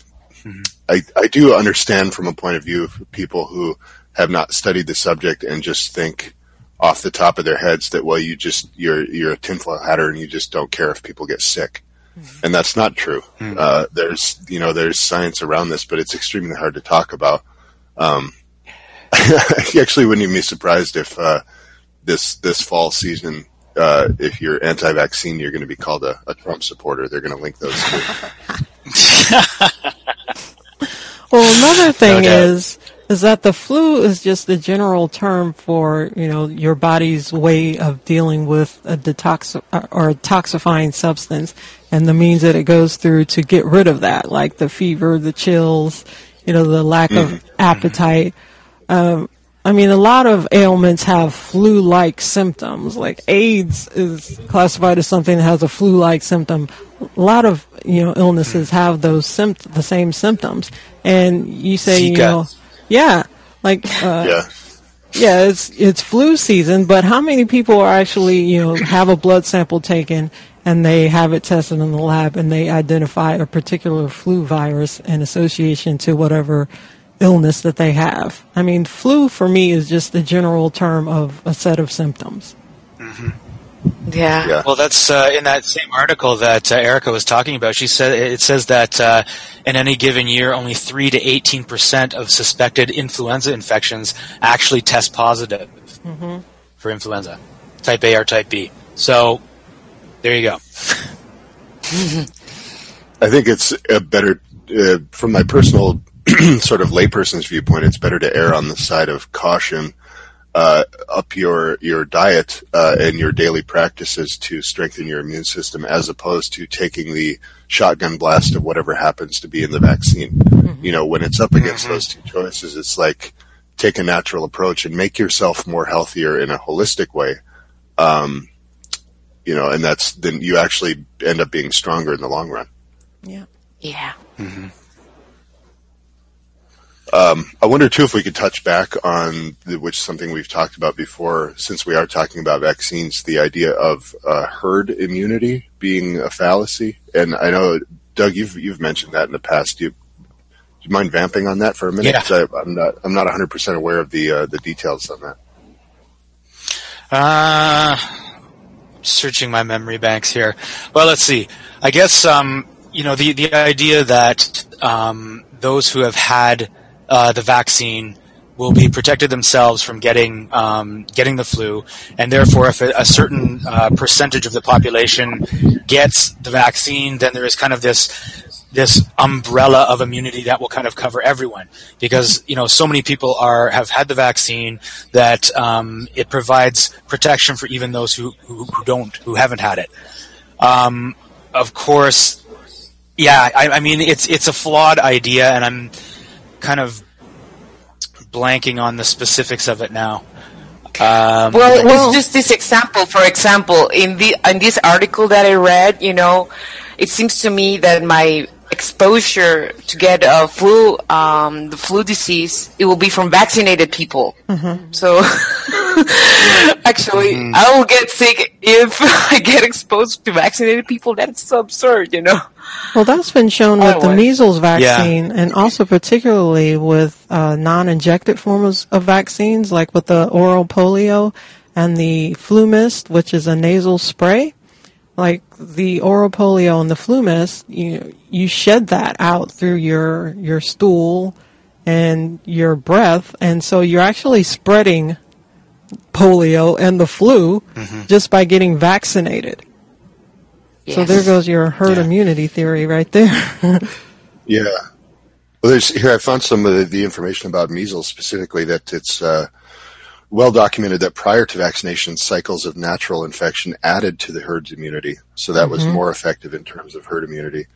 I I do understand from a point of view of people who have not studied the subject and just think off the top of their heads that well you just you're you're a tinfoil hatter and you just don't care if people get sick and that's not true. Uh, there's you know there's science around this but it's extremely hard to talk about. Um, I actually wouldn't even be surprised if uh, this this fall season uh, if you're anti-vaccine you're going to be called a, a Trump supporter. They're going to link those two. Well, another thing doubt. is is that the flu is just a general term for you know your body's way of dealing with a detox or a toxifying substance and the means that it goes through to get rid of that, like the fever, the chills, you know, the lack of appetite. Um, I mean, a lot of ailments have flu-like symptoms. Like AIDS is classified as something that has a flu-like symptom. A lot of you know illnesses have those sympt- the same symptoms. And you say, you know, yeah, like uh, yeah yeah, it's it's flu season, but how many people are actually you know have a blood sample taken and they have it tested in the lab and they identify a particular flu virus in association to whatever illness that they have? I mean, flu for me is just the general term of a set of symptoms. Yeah. yeah Well, that's uh, in that same article that uh, Erica was talking about. She said it says that uh, in any given year, only three to eighteen percent of suspected influenza infections actually test positive for influenza, type A or type B. So there you go. I think it's a better, uh, from my personal sort of layperson's viewpoint, it's better to err on the side of caution, uh, up your your diet uh, and your daily practices to strengthen your immune system, as opposed to taking the shotgun blast of whatever happens to be in the vaccine. You know, when it's up against those two choices, it's like take a natural approach and make yourself more healthier in a holistic way. Um, you know, and that's then you actually end up being stronger in the long run. Yeah. Yeah. Um, I wonder too if we could touch back on the, which is something we've talked about before, since we are talking about vaccines, the idea of uh, herd immunity being a fallacy. And I know, Doug, you've you've mentioned that in the past. Do you, do you mind vamping on that for a minute? Yeah. 'Cause I, I'm not I'm not 100 percent aware of the uh, the details on that. Uh, searching my memory banks here. Well, let's see. I guess um, you know the the idea that um, those who have had uh, the vaccine will be protected themselves from getting um, getting the flu, and therefore, if a, a certain uh, percentage of the population gets the vaccine, then there is kind of this this umbrella of immunity that will kind of cover everyone. Because you know so many people are have had the vaccine that um, it provides protection for even those who, who, who don't who haven't had it. Um, of course yeah I, I mean it's it's a flawed idea and I'm kind of blanking on the specifics of it now. Um, Well, Well- it's just this example. For example, in the in this article that I read, you know, it seems to me that my exposure to get a flu, um, the flu disease, it will be from vaccinated people. So, actually, I will get sick if I get exposed to vaccinated people. That's so absurd, you know. Well, that's been shown with the measles vaccine, and also particularly with uh, non-injected forms of vaccines, like with the oral polio and the flu mist, which is a nasal spray. Like the oral polio and the flu mist, you you shed that out through your your stool and your breath, and so you're actually spreading polio and the flu just by getting vaccinated. So there goes your herd Yeah. immunity theory right there. Yeah. Well, there's here. I found some of the, the information about measles specifically that it's uh, well documented that prior to vaccination, cycles of natural infection added to the herd's immunity, so that was more effective in terms of herd immunity,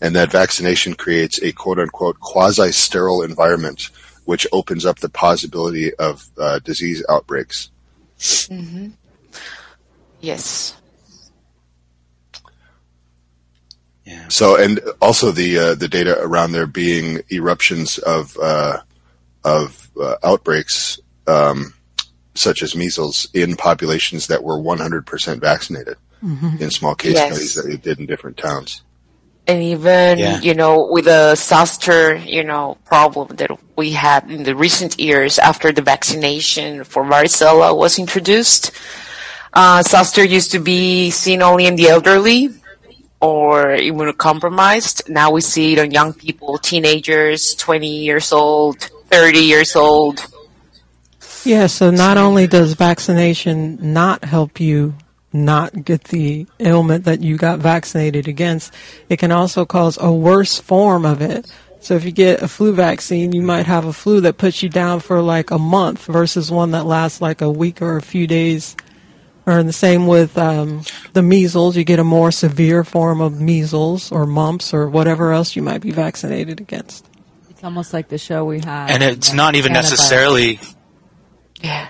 and that vaccination creates a quote unquote quasi sterile environment which opens up the possibility of uh, disease outbreaks. Yes. Yeah. So, and also the uh, the data around there being eruptions of uh, of uh, outbreaks um, such as measles in populations that were 100% vaccinated in small case Yes. studies that they did in different towns. And even, Yeah. you know, with the zoster, you know, problem that we had in the recent years after the vaccination for varicella was introduced, uh, zoster used to be seen only in the elderly or immunocompromised. Now we see it on young people, teenagers, 20 years old, 30 years old. Yeah, so not only does vaccination not help you not get the ailment that you got vaccinated against, it can also cause a worse form of it. So if you get a flu vaccine, you might have a flu that puts you down for like a month versus one that lasts like a week or a few days. Or the same with um, the measles, you get a more severe form of measles or mumps or whatever else you might be vaccinated against. It's almost like the show we had. And it's not even antibiotics. necessarily Yeah.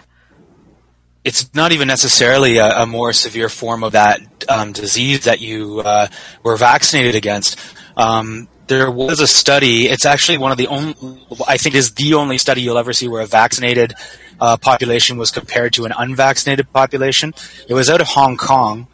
it's not even necessarily a, a more severe form of that um, disease that you uh, were vaccinated against. Um, there was a study. It's actually one of the only, I think, is the only study you'll ever see where a vaccinated uh, population was compared to an unvaccinated population. It was out of Hong Kong,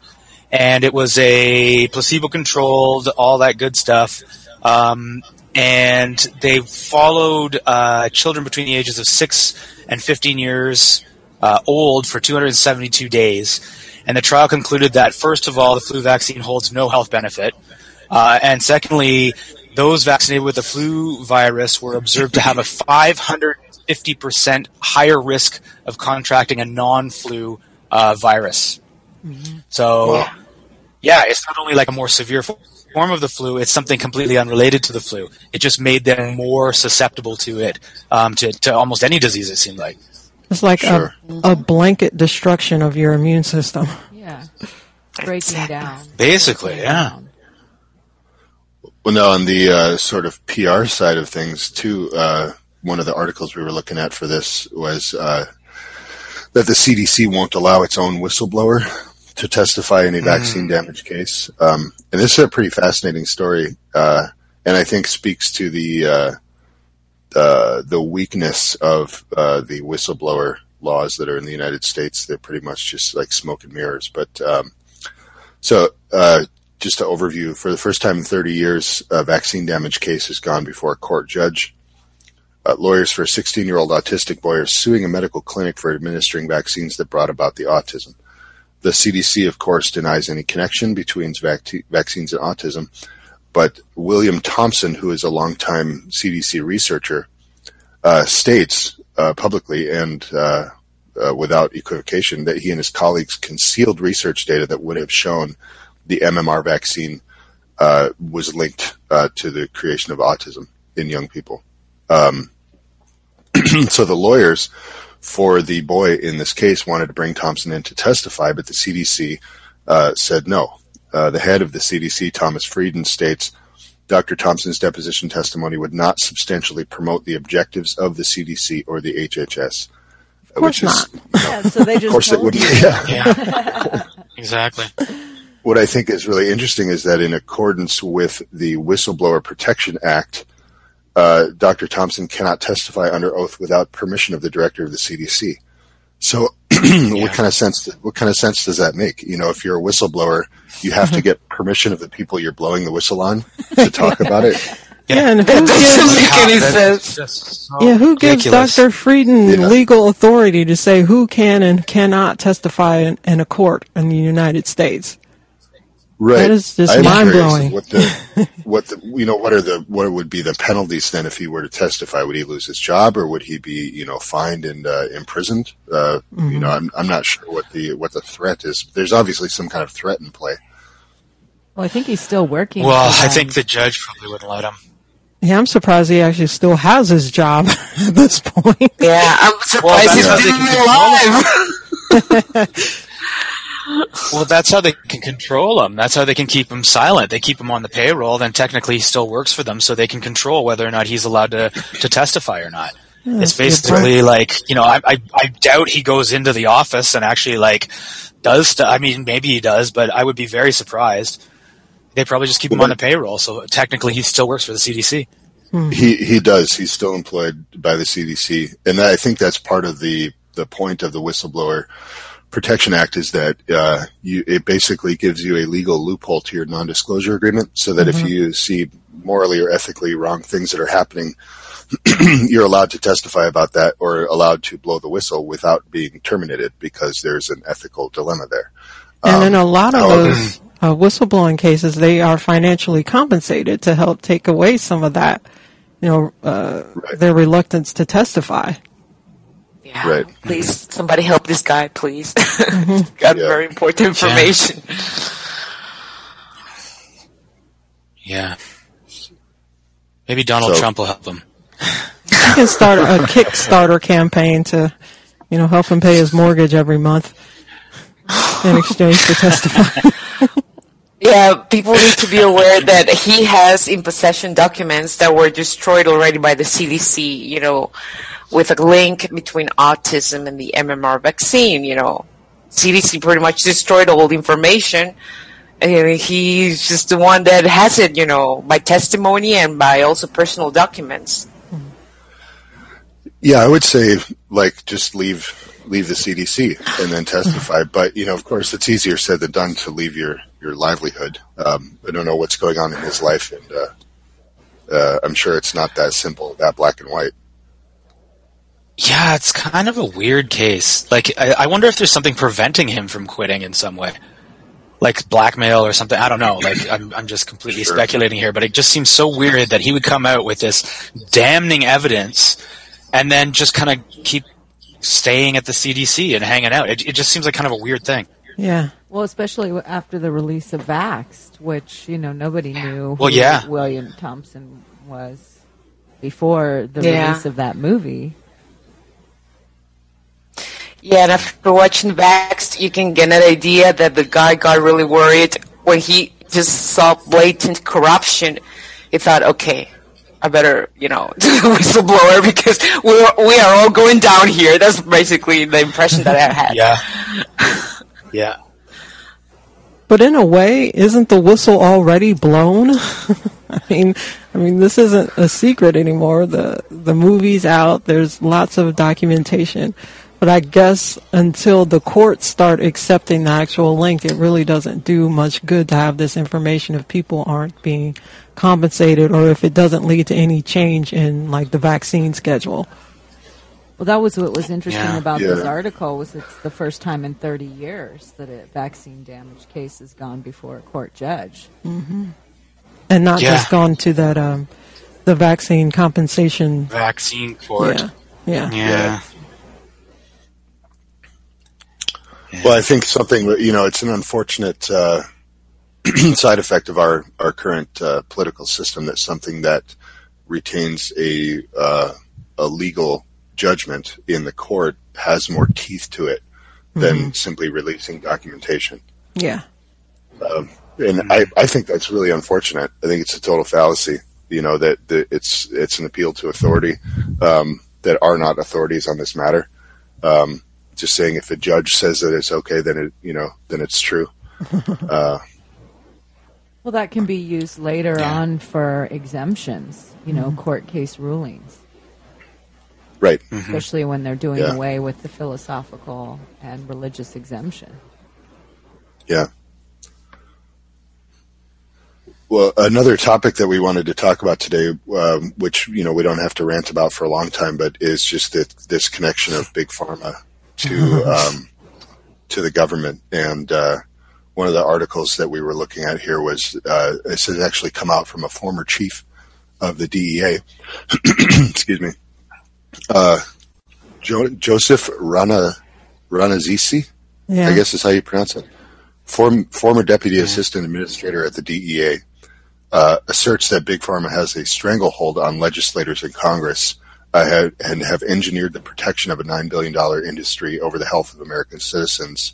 and it was a placebo-controlled, all that good stuff. Um, and they followed uh, children between the ages of six and 15 years uh, old for 272 days. And the trial concluded that, first of all, the flu vaccine holds no health benefit. Uh, and secondly, those vaccinated with the flu virus were observed to have a 550% higher risk of contracting a non flu uh, virus. So, yeah, it's not only like a more severe fo- form of the flu, it's something completely unrelated to the flu. It just made them more susceptible to it, um, to, to almost any disease, it seemed like. It's like Sure. a, a blanket destruction of your immune system. Yeah. Breaking down. Basically, Breaking yeah. down. Well, no, on the uh, sort of PR side of things, too, uh, one of the articles we were looking at for this was uh, that the CDC won't allow its own whistleblower to testify in a vaccine damage case. Um, and this is a pretty fascinating story, uh, and I think speaks to the uh, uh, the weakness of uh, the whistleblower laws that are in the United States. They're pretty much just like smoke and mirrors. But um, so, uh, just to overview, for the first time in 30 years, a vaccine damage case has gone before a court judge. Uh, lawyers for a 16 year old autistic boy are suing a medical clinic for administering vaccines that brought about the autism. The CDC, of course, denies any connection between vac- vaccines and autism, but William Thompson, who is a longtime CDC researcher, uh, states uh, publicly and uh, uh, without equivocation that he and his colleagues concealed research data that would have shown the MMR vaccine uh, was linked uh, to the creation of autism in young people. Um, so the lawyers for the boy in this case wanted to bring Thompson in to testify, but the CDC uh, said no. Uh, the head of the CDC, Thomas Frieden, states Dr. Thompson's deposition testimony would not substantially promote the objectives of the CDC or the HHS. Of course Yeah, so they just Of course, it wouldn't. Yeah. Yeah, exactly. What I think is really interesting is that in accordance with the Whistleblower Protection Act, uh, Dr. Thompson cannot testify under oath without permission of the director of the CDC. So, what kind of sense? What kind of sense does that make? You know, if you're a whistleblower, you have to get permission of the people you're blowing the whistle on to talk about it. Yeah, and who Doesn't gives, make any sense. so yeah, who gives. Dr. Frieden Yeah. legal authority to say who can and cannot testify in, in a court in the United States? Right. That is just I'm mind-blowing. What the, what the, you know, what are the, what would be the penalties then if he were to testify? Would he lose his job or would he be, you know, fined and uh, imprisoned? Uh, You know, I'm, I'm not sure what the, what the threat is. There's obviously some kind of threat in play. Well, I think he's still working. Well, I think the judge probably wouldn't let him. Yeah, I'm surprised he actually still has his job at this point. Yeah, I'm surprised that's he's still can control alive. Well, that's how they can control him. That's how they can keep him silent. They keep him on the payroll, then technically he still works for them, so they can control whether or not he's allowed to, to testify or not. it's that's a basically like you know I, I I doubt he goes into the office and actually like does stu- I mean maybe he does, but I would be very surprised. They probably just keep him on the payroll, so technically he still works for the CDC. Hmm. He he does. He's still employed by the CDC, and I think that's part of the the point of the Whistleblower Protection Act is that uh, you it basically gives you a legal loophole to your non-disclosure agreement, so that if you see morally or ethically wrong things that are happening, you're allowed to testify about that or allowed to blow the whistle without being terminated because there's an ethical dilemma there. And in a lot of however- those uh, whistleblowing cases, they are financially compensated to help take away some of that, you know, uh, Right. their reluctance to testify. Yeah. Right. Please, somebody help this guy, please. Mm-hmm. Got Yeah. very important information. Yeah. Maybe Donald So- Trump will help him. You can start a Kickstarter campaign to, you know, help him pay his mortgage every month in exchange for testifying. Yeah, people need to be aware that he has in possession documents that were destroyed already by the CDC, you know, with a link between autism and the MMR vaccine, you know. CDC pretty much destroyed all the information. And he's just the one that has it, you know, by testimony and by also personal documents. Yeah, I would say like just leave leave the CDC and then testify. But you know, of course, it's easier said than done to leave your your livelihood. Um, I don't know what's going on in his life, and uh, uh, I'm sure it's not that simple, that black and white. Yeah, it's kind of a weird case. Like, I, I wonder if there's something preventing him from quitting in some way, like blackmail or something. I don't know. Like, I'm, I'm just completely Sure. speculating here, but it just seems so weird that he would come out with this damning evidence and then just kind of keep staying at the CDC and hanging out. It, it just seems like kind of a weird thing. Yeah. Well, especially after the release of Vaxxed, which you know nobody knew Well, who yeah. William Thompson was before the Yeah. release of that movie. Yeah, and after watching Vaxxed, you can get an idea that the guy got really worried when he just saw blatant corruption. He thought, okay, I better, you know, do the whistleblower because we're, we are all going down here. That's basically the impression that I had. Yeah. yeah. But in a way, isn't the whistle already blown? I mean, I mean, this isn't a secret anymore. The the movie's out. There's lots of documentation. But I guess until the courts start accepting the actual link, it really doesn't do much good to have this information if people aren't being compensated or if it doesn't lead to any change in like the vaccine schedule. Well, that was what was interesting Yeah. about this article was it's the first time in 30 years that a vaccine damage case has gone before a court judge. And not Yeah. just gone to that um the vaccine compensation Vaccine court. yeah. Yeah. Yeah. Well, I think something you know, it's an unfortunate uh, side effect of our our current uh, political system that something that retains a uh, a legal judgment in the court has more teeth to it than simply releasing documentation. Yeah. and I, I think that's really unfortunate. I think it's a total fallacy. You know that, that it's it's an appeal to authority um, that are not authorities on this matter. Um, just saying, if a judge says that it's okay, then it you know then it's true. Uh, Well, that can be used later Yeah. on for exemptions, you know, court case rulings, right. especially when they're doing Yeah. away with the philosophical and religious exemption. Yeah. Well, another topic that we wanted to talk about today, um, which you know we don't have to rant about for a long time, but is just that this connection of big pharma to um, to the government. And uh, one of the articles that we were looking at here was uh, this has actually come out from a former chief of the DEA. Excuse me, uh, jo- Joseph Rana Rannazzisi. Yeah. I guess is how you pronounce it. Form, former deputy assistant administrator at the DEA uh, asserts that Big Pharma has a stranglehold on legislators in Congress uh, have, and have engineered the protection of a $9 billion industry over the health of American citizens.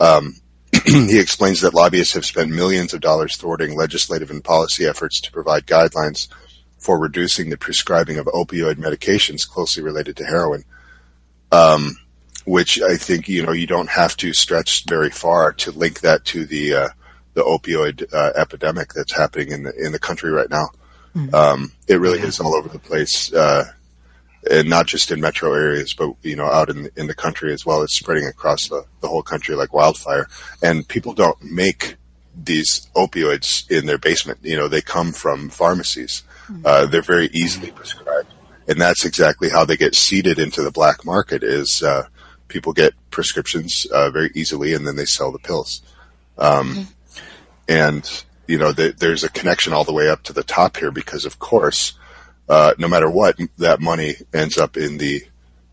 Um, he explains that lobbyists have spent millions of dollars thwarting legislative and policy efforts to provide guidelines for reducing the prescribing of opioid medications closely related to heroin. Um, which I think you know you don't have to stretch very far to link that to the uh, the opioid uh, epidemic that's happening in the in the country right now. Mm-hmm. Um, it really is all over the place, uh, and not just in metro areas, but you know out in in the country as well. It's spreading across the, the whole country like wildfire, and people don't make these opioids in their basement. You know, they come from pharmacies. Mm-hmm. Uh, they're very easily prescribed, and that's exactly how they get seeded into the black market. Is uh, people get prescriptions uh, very easily, and then they sell the pills. Um, mm-hmm. And you know, the, there's a connection all the way up to the top here because, of course, uh, no matter what, that money ends up in the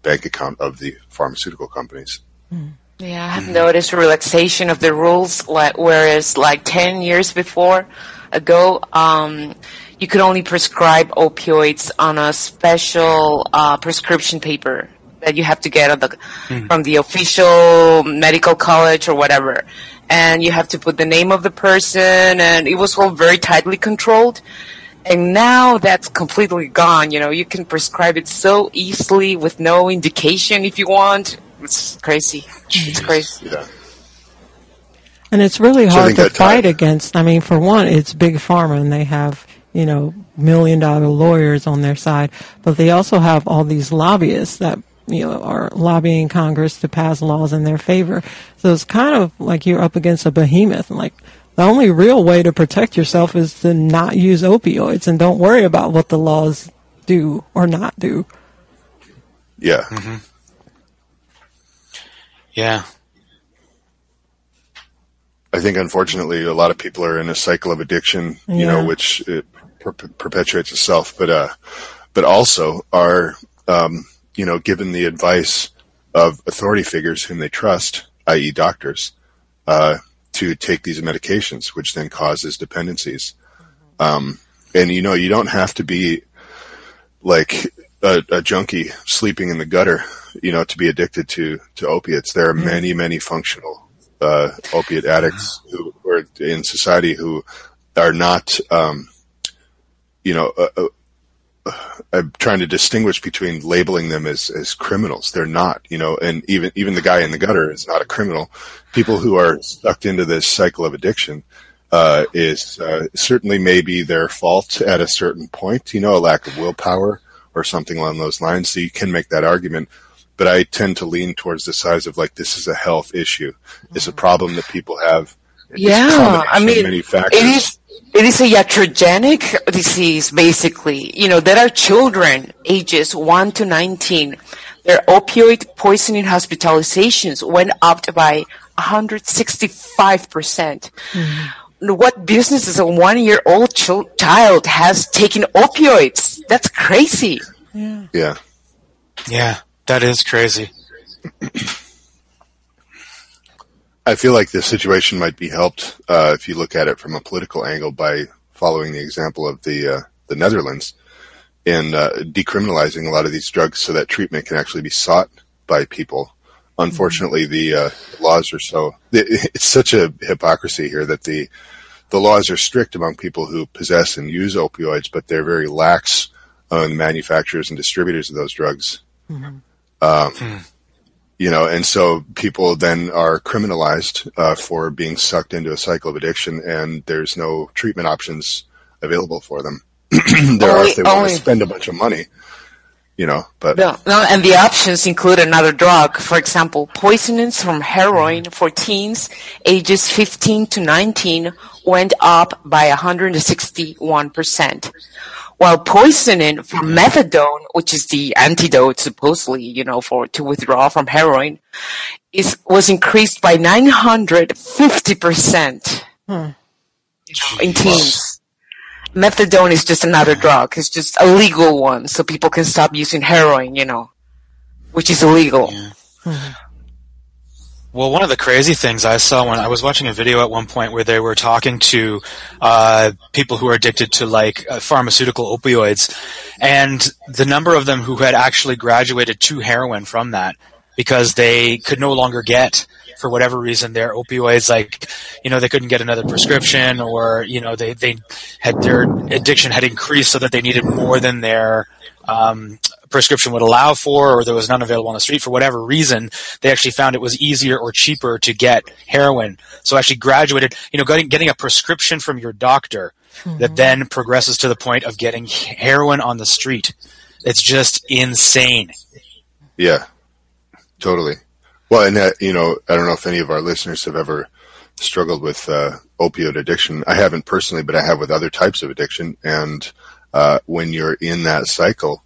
bank account of the pharmaceutical companies. Mm. Yeah, I have mm-hmm. noticed relaxation of the rules, like, whereas like 10 years before ago, um, you could only prescribe opioids on a special uh, prescription paper that you have to get the, mm. from the official medical college or whatever. And you have to put the name of the person, and it was all very tightly controlled. And now that's completely gone. You know, you can prescribe it so easily with no indication if you want. It's crazy. It's crazy. Yeah. And it's really hard to fight against. I mean, for one, it's big pharma, and they have you know million dollar lawyers on their side, but they also have all these lobbyists that you know, are lobbying Congress to pass laws in their favor. So it's kind of like you're up against a behemoth. And like the only real way to protect yourself is to not use opioids and don't worry about what the laws do or not do. Yeah. Mm-hmm. Yeah. I think unfortunately a lot of people are in a cycle of addiction, you yeah. know, which per- perpetuates itself, but, uh, but also are, um, you know, given the advice of authority figures whom they trust, i.e., doctors, uh, to take these medications, which then causes dependencies. Um, and you know, you don't have to be like a, a, junkie sleeping in the gutter, you know, to be addicted to to opiates. There are many, many functional uh, opiate addicts who are in society who are not, um, you know, uh, uh I'm trying to distinguish between labeling them as, as criminals. They're not, you know, and even, even the guy in the gutter is not a criminal. People who are sucked into this cycle of addiction, uh, is, uh, certainly maybe their fault at a certain point, you know, a lack of willpower or something along those lines. So you can make that argument. But I tend to lean towards the size of like, this is a health issue. It's a problem that people have. yeah. I mean, many factors. it is it is a iatrogenic disease, basically. You know, there are children ages 1 to 19. Their opioid poisoning hospitalizations went up by 165%. Mm-hmm. What business is a one year old ch- child has taken opioids? That's crazy. Yeah. Yeah. Yeah, that is crazy. I feel like this situation might be helped uh, if you look at it from a political angle by following the example of the uh, the Netherlands in uh, decriminalizing a lot of these drugs so that treatment can actually be sought by people. Unfortunately, the uh, laws are so it's such a hypocrisy here that the the laws are strict among people who possess and use opioids, but they're very lax on the manufacturers and distributors of those drugs. Mm-hmm. Um, hmm you know, and so people then are criminalized uh, for being sucked into a cycle of addiction, and there's no treatment options available for them. there only, are if they want to spend a bunch of money, you know. But no, no, and the options include another drug. For example, poisonings from heroin for teens ages 15 to 19 went up by 161 percent while poisoning from methadone, which is the antidote supposedly, you know, for to withdraw from heroin, is was increased by nine hundred fifty percent hmm. in teens. Methadone is just another drug. It's just a legal one, so people can stop using heroin, you know, which is illegal. Yeah. Hmm. Well, one of the crazy things I saw when I was watching a video at one point where they were talking to uh, people who are addicted to like uh, pharmaceutical opioids, and the number of them who had actually graduated to heroin from that because they could no longer get for whatever reason their opioids like you know they couldn't get another prescription or you know they they had their addiction had increased so that they needed more than their um, prescription would allow for or there was none available on the street for whatever reason they actually found it was easier or cheaper to get heroin so actually graduated you know getting, getting a prescription from your doctor mm-hmm. that then progresses to the point of getting heroin on the street it's just insane yeah totally well, and that, you know, I don't know if any of our listeners have ever struggled with uh, opioid addiction. I haven't personally, but I have with other types of addiction. And uh, when you're in that cycle,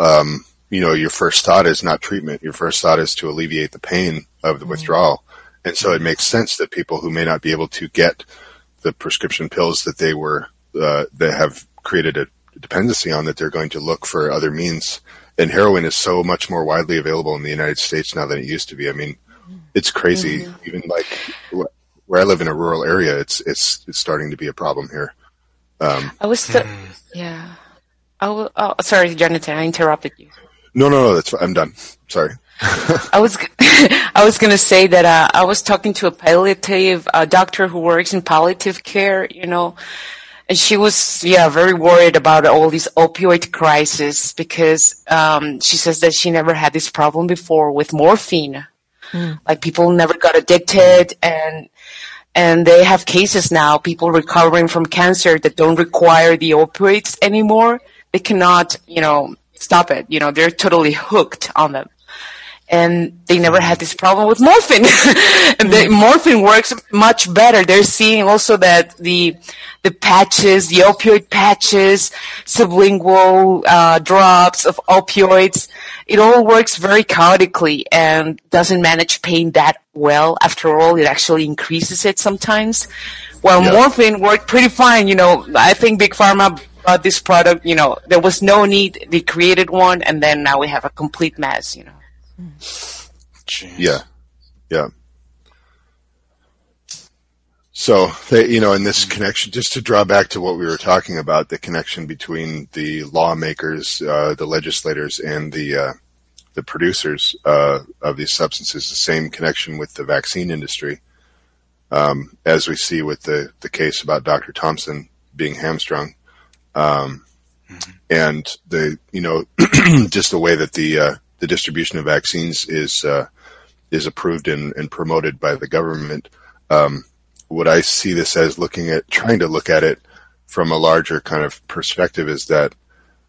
um, you know, your first thought is not treatment. Your first thought is to alleviate the pain of the mm-hmm. withdrawal. And so it makes sense that people who may not be able to get the prescription pills that they were uh, that have created a dependency on that they're going to look for other means and heroin is so much more widely available in the United States now than it used to be. I mean, it's crazy. Mm-hmm. Even like where I live in a rural area, it's it's it's starting to be a problem here. Um, I was, th- yeah. Oh, oh, sorry, Jonathan, I interrupted you. No, no, no. That's I'm done. Sorry. I was I was going to say that uh, I was talking to a palliative uh, doctor who works in palliative care. You know, and she was yeah very worried about all these opioid crisis because um, she says that she never had this problem before with morphine mm. like people never got addicted and and they have cases now people recovering from cancer that don't require the opioids anymore they cannot you know stop it you know they're totally hooked on them and they never had this problem with morphine. and the morphine works much better. They're seeing also that the the patches, the opioid patches, sublingual uh, drops of opioids, it all works very chaotically and doesn't manage pain that well. After all, it actually increases it sometimes. While yeah. morphine worked pretty fine, you know, I think Big Pharma brought this product, you know, there was no need. They created one and then now we have a complete mess, you know. Jeez. Yeah, yeah. So, they, you know, in this connection, just to draw back to what we were talking about, the connection between the lawmakers, uh, the legislators, and the uh, the producers uh, of these substances, the same connection with the vaccine industry, um, as we see with the the case about Dr. Thompson being hamstrung, um, mm-hmm. and the you know just the way that the uh, the distribution of vaccines is uh, is approved and, and, promoted by the government. Um, what I see this as looking at trying to look at it from a larger kind of perspective is that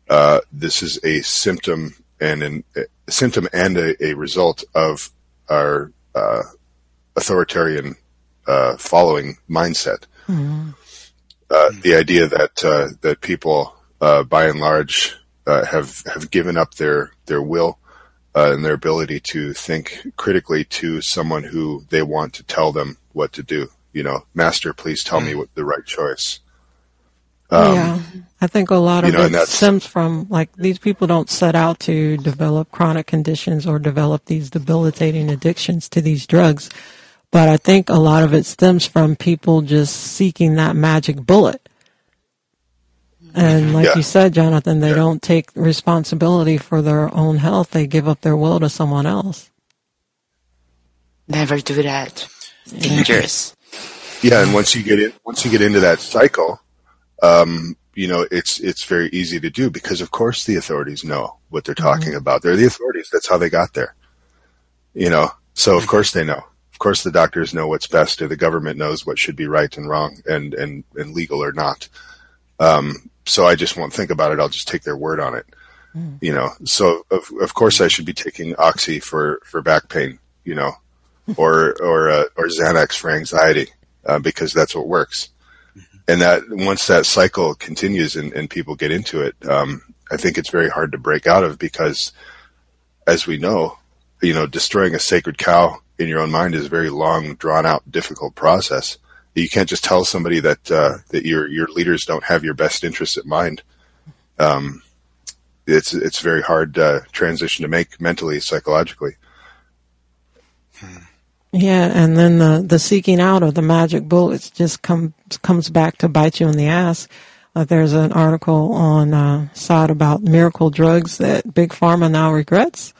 uh, this is a symptom and an, a symptom and a, a result of our uh, authoritarian uh, following mindset. Mm-hmm. The idea that uh, that people, uh, by and large, have have given up their their will uh, and their ability to think critically to someone who they want to tell them what to do. You know, master, please tell me mm. what the right choice. Um, yeah, I think a lot of you know, it stems from like these people don't set out to develop chronic conditions or develop these debilitating addictions to these drugs, but I think a lot of it stems from people just seeking that magic bullet and like yeah. you said, Jonathan, they yeah. don't take responsibility for their own health. They give up their will to someone else. Never do that. It's dangerous. Yeah, and once you get in, once you get into that cycle, um, you know, it's it's very easy to do because, of course, the authorities know what they're talking mm-hmm. about. They're the authorities. That's how they got there. You know, so of course they know. Of course, the doctors know what's best, or the government knows what should be right and wrong, and and and legal or not. Um, so I just won't think about it. I'll just take their word on it. Mm. You know, so of of course I should be taking oxy for for back pain. You know, or or uh, or Xanax for anxiety uh, because that's what works. Mm-hmm. And that once that cycle continues and, and people get into it, um, I think it's very hard to break out of because, as we know, you know, destroying a sacred cow in your own mind is a very long, drawn out, difficult process you can't just tell somebody that uh, that your your leaders don't have your best interests at mind. Um, it's it's very hard uh, transition to make mentally, psychologically. Yeah, and then the the seeking out of the magic bullets just comes comes back to bite you in the ass. Uh, there's an article on uh, about miracle drugs that big pharma now regrets.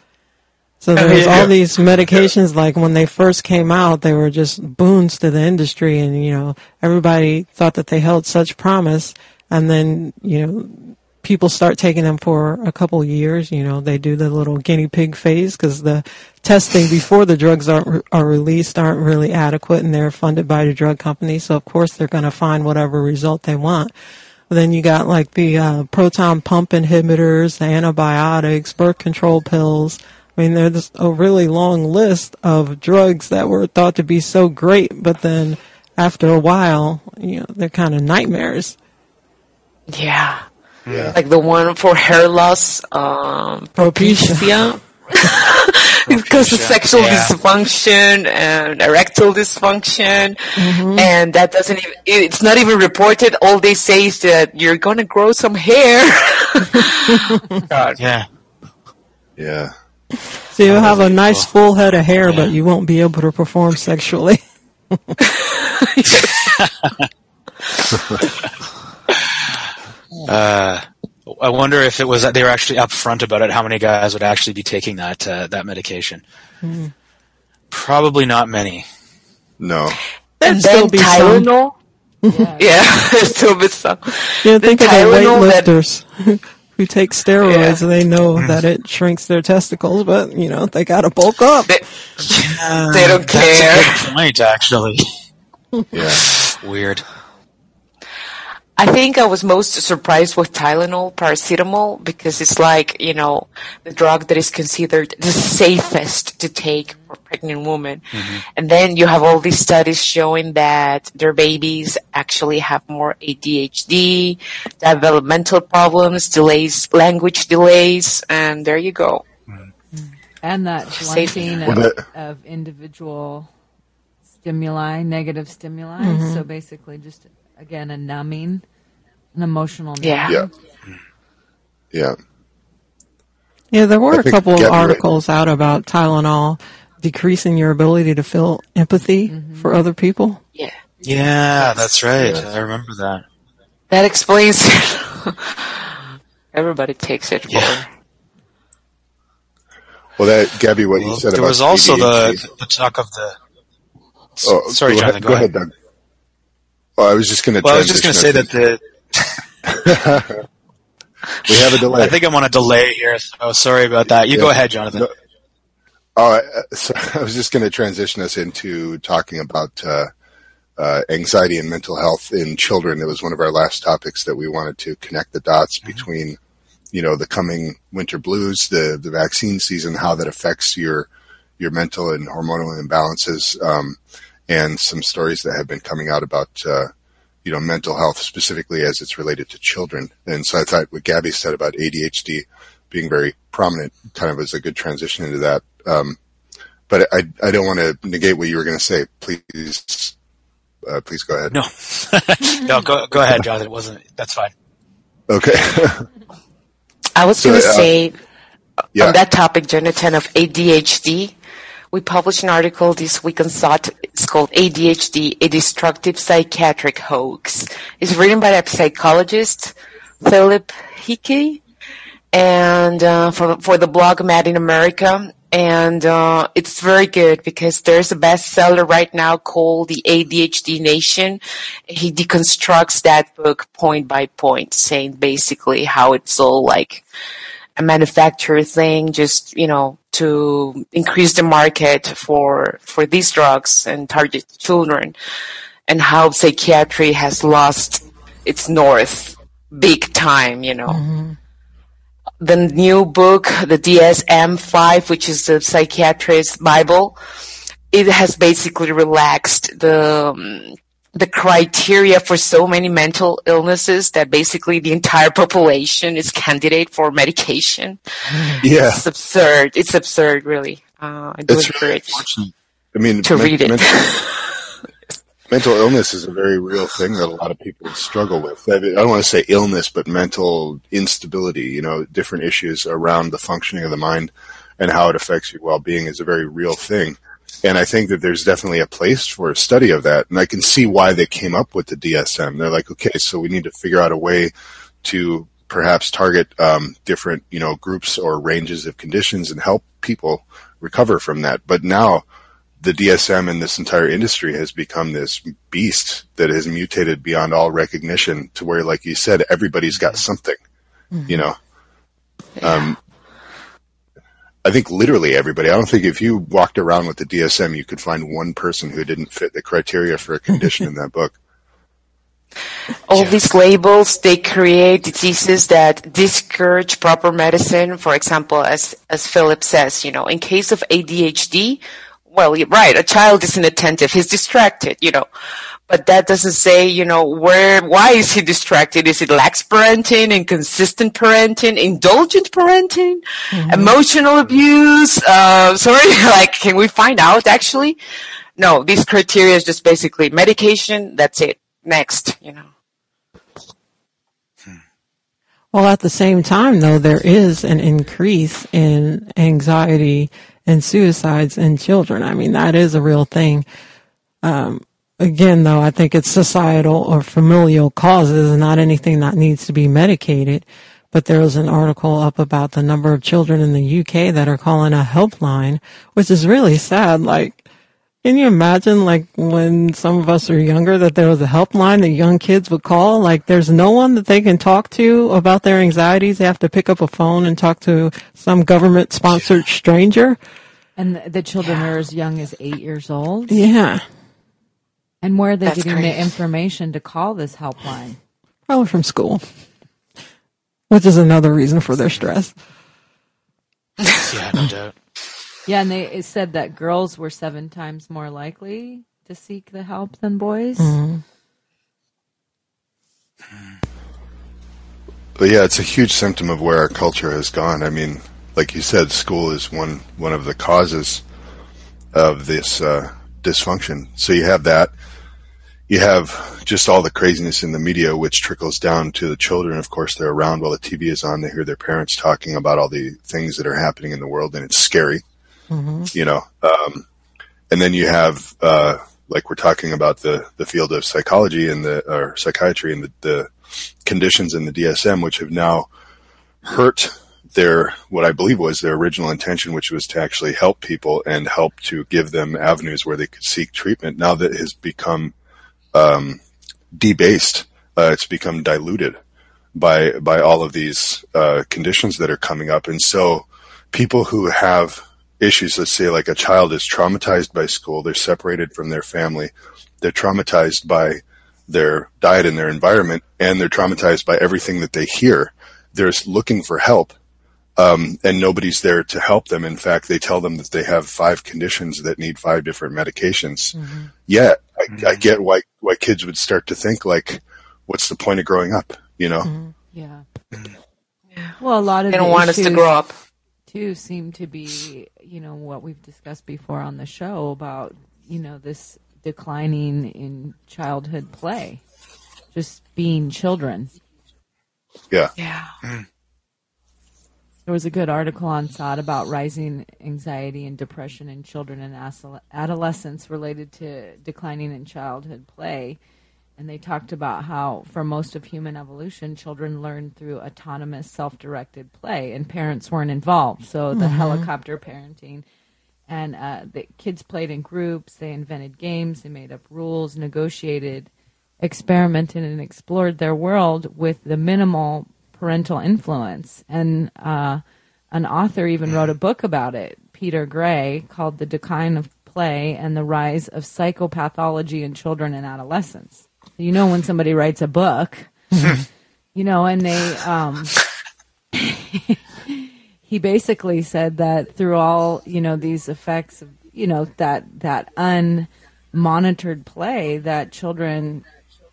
So there's all these medications like when they first came out, they were just boons to the industry and you know, everybody thought that they held such promise and then, you know, people start taking them for a couple years, you know, they do the little guinea pig phase because the testing before the drugs are, are released aren't really adequate and they're funded by the drug company. So of course they're going to find whatever result they want. Then you got like the uh, proton pump inhibitors, the antibiotics, birth control pills. I mean, there's a really long list of drugs that were thought to be so great, but then after a while, you know, they're kind of nightmares. Yeah. Yeah. Like the one for hair loss, um, Propecia. because of sexual yeah. dysfunction and erectile dysfunction, Mm-hmm. and that doesn't even, it's not even reported. All they say is that you're gonna grow some hair. God. Yeah. Yeah. So you'll have a nice full head of hair, but you won't be able to perform sexually. Uh, I wonder if it was that they were actually upfront about it. How many guys would actually be taking that uh, that medication? Probably not many. No. And still then be some. Tylenol. Yeah. Yeah, there's still be some. You know, Then think of the Tylenol that- weightlifters who take steroids Yeah. they know mm. that it shrinks their testicles, but you know they got to bulk up. They, they don't That's care. a good point, actually. Yeah. Weird. I think I was most surprised with Tylenol, paracetamol, because it's like, you know, the drug that is considered the safest to take for pregnant women. Mm-hmm. And then you have all these studies showing that their babies actually have more ADHD, developmental problems, delays, language delays, and there you go. And that Safe. blunting Well, of, that- of individual stimuli, negative stimuli. So mm-hmm. basically, just again, a numbing, an emotional Yeah. numbing. Yeah. Yeah. Yeah, there were I a think couple of Gabby right- articles out about Tylenol decreasing your ability to feel empathy mm-hmm. for other people. Yeah. Yeah, that's right. Yes. I remember that. That explains Everybody takes it for. Yeah. Well, that Gabby, what you said there about was also the, the talk of the. Oh, sorry, go Jonathan. Ahead, go ahead, Doug. Well, I was just going to. Well, I was just going to say that the. we have a delay. I think I'm on a delay here. So sorry about that. You Yeah. go ahead, Jonathan. No. Oh, I- so I was just going to transition us into talking about uh, uh, anxiety and mental health in children. It was one of our last topics that we wanted to connect the dots between, you know, the coming winter blues, the the vaccine season, how that affects your your mental and hormonal imbalances, um, and some stories that have been coming out about. Uh, you know, mental health specifically as it's related to children. And so I thought what Gabby said about ADHD being very prominent kind of was a good transition into that. Um, but I, I don't want to negate what you were going to say. Please, uh, please go ahead. No, no, go go ahead, Jonathan. It wasn't. That's fine. Okay. I was So, going to uh, say yeah. on that topic, Jonathan, of ADHD, we published an article this week on SOTT. It's called ADHD, a destructive psychiatric hoax. It's written by a psychologist, Philip Hickey, and uh, for for the blog Mad in America. And uh, it's very good because there's a bestseller right now called The ADHD Nation. He deconstructs that book point by point, saying basically how it's all like a manufacturer thing, just you know, to increase the market for for these drugs and target children, and how psychiatry has lost its north big time. You know, the new book, the DSM-5, which is the psychiatrist's Bible, it has basically relaxed the um, the criteria for so many mental illnesses that basically the entire population is candidate for medication. yeah. It's absurd. It's absurd, really. Uh, I do It's really encourage unfortunate. I mean, to men- read it. Mental, mental illness is a very real thing that a lot of people struggle with. I don't want to say illness, but mental instability, you know, different issues around the functioning of the mind and how it affects your well-being is a very real thing. And I think that there's definitely a place for a study of that. And I can see why they came up with the DSM. They're like, okay, so we need to figure out a way to perhaps target um, different, you know, groups or ranges of conditions and help people recover from that. But now the DSM and this entire industry has become this beast that has mutated beyond all recognition to where, like you said, everybody's got something, you know? Um, I think literally everybody. I don't think if you walked around with the DSM, you could find one person who didn't fit the criteria for a condition in that book. all Yeah. these labels they create diseases that discourage proper medicine for example as as philip says you know in case of adhd well you're right a child is inattentive, he's distracted you know but that doesn't say you know where why is he distracted? Is it lax parenting inconsistent parenting indulgent parenting emotional abuse? Uh sorry like can we find out actually? No these criteria is just basically medication that's it. Next you know. Well, at the same time, though, there is an increase in anxiety and suicides in children. I mean, that is a real thing. Um, again, though, I think it's societal or familial causes, and not anything that needs to be medicated. But there was an article up about the number of children in the UK that are calling a helpline, which is really sad. Like, can you imagine, like, when some of us are younger, that there was a helpline that young kids would call? Like, there's no one that they can talk to about their anxieties. They have to pick up a phone and talk to some government sponsored stranger. And the, children are as young as eight years old. Yeah. And where are they That's getting crazy. the information to call this helpline? Probably from school, which is another reason for their stress. Yeah, no doubt. Yeah, and they it said that girls were seven times more likely to seek the help than boys. But yeah, it's a huge symptom of where our culture has gone. I mean, like you said, school is one one of the causes of this uh, dysfunction. So you have that. You have just all the craziness in the media, which trickles down to the children. Of course, they're around while the TV is on. They hear their parents talking about all the things that are happening in the world, and it's scary. You know, um, and then you have uh, like we're talking about the the field of psychology and the or psychiatry and the, the conditions in the DSM, which have now hurt their what I believe was their original intention, which was to actually help people and help to give them avenues where they could seek treatment. Now that has become um, debased, uh, it's become diluted by by all of these uh, conditions that are coming up, and so people who have issues, let's say like a child is traumatized by school, they're separated from their family, they're traumatized by their diet and their environment, and they're traumatized by everything that they hear. They're looking for help, um, and nobody's there to help them. In fact, they tell them that they have five conditions that need five different medications. Mm-hmm. Yet, I, I mm-hmm. get why why kids would start to think like, "What's the point of growing up?" You know? Mm-hmm. Yeah. Well, a lot of they don't want us to grow up too seem to be, you know, what we've discussed before on the show about, you know, this declining in childhood play, just being children. Yeah. yeah mm. There was a good article on SOTT about rising anxiety and depression in children and adolescents related to declining in childhood play. And they talked about how, for most of human evolution, children learned through autonomous, self directed play, and parents weren't involved. So the helicopter parenting. And uh, the kids played in groups, they invented games, they made up rules, negotiated, experimented, and explored their world with the minimal parental influence. And uh, an author even wrote a book about it, Peter Gray, called The Decline of Play and the Rise of Psychopathology in Children and Adolescents. You know, when somebody writes a book, you know, and they, um, he basically said that through all, you know, these effects of, you know, that, that unmonitored play, that children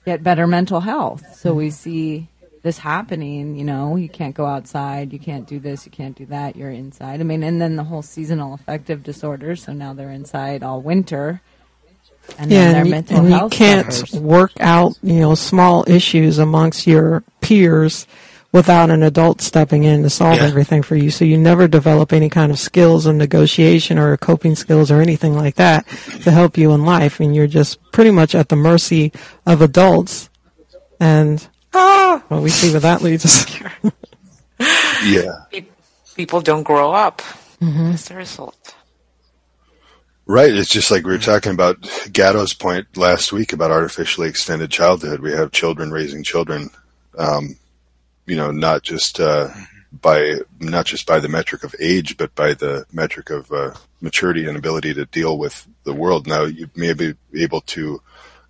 get better mental health. So we see this happening, you know, you can't go outside, you can't do this, you can't do that, you're inside. I mean, and then the whole seasonal affective disorder, so now they're inside all winter. And Yeah, then their and, you, mental and you can't suffers. work out, you know, small issues amongst your peers without an adult stepping in to solve Yeah. everything for you. So you never develop any kind of skills of negotiation or coping skills or anything like that to help you in life, and you're just pretty much at the mercy of adults. And well, we see where that leads us. Yeah. People don't grow up That's the result. Right. It's just like we were talking about Gatto's point last week about artificially extended childhood. We have children raising children, um, you know, not just uh, by not just by the metric of age, but by the metric of uh, maturity and ability to deal with the world. Now, you may be able to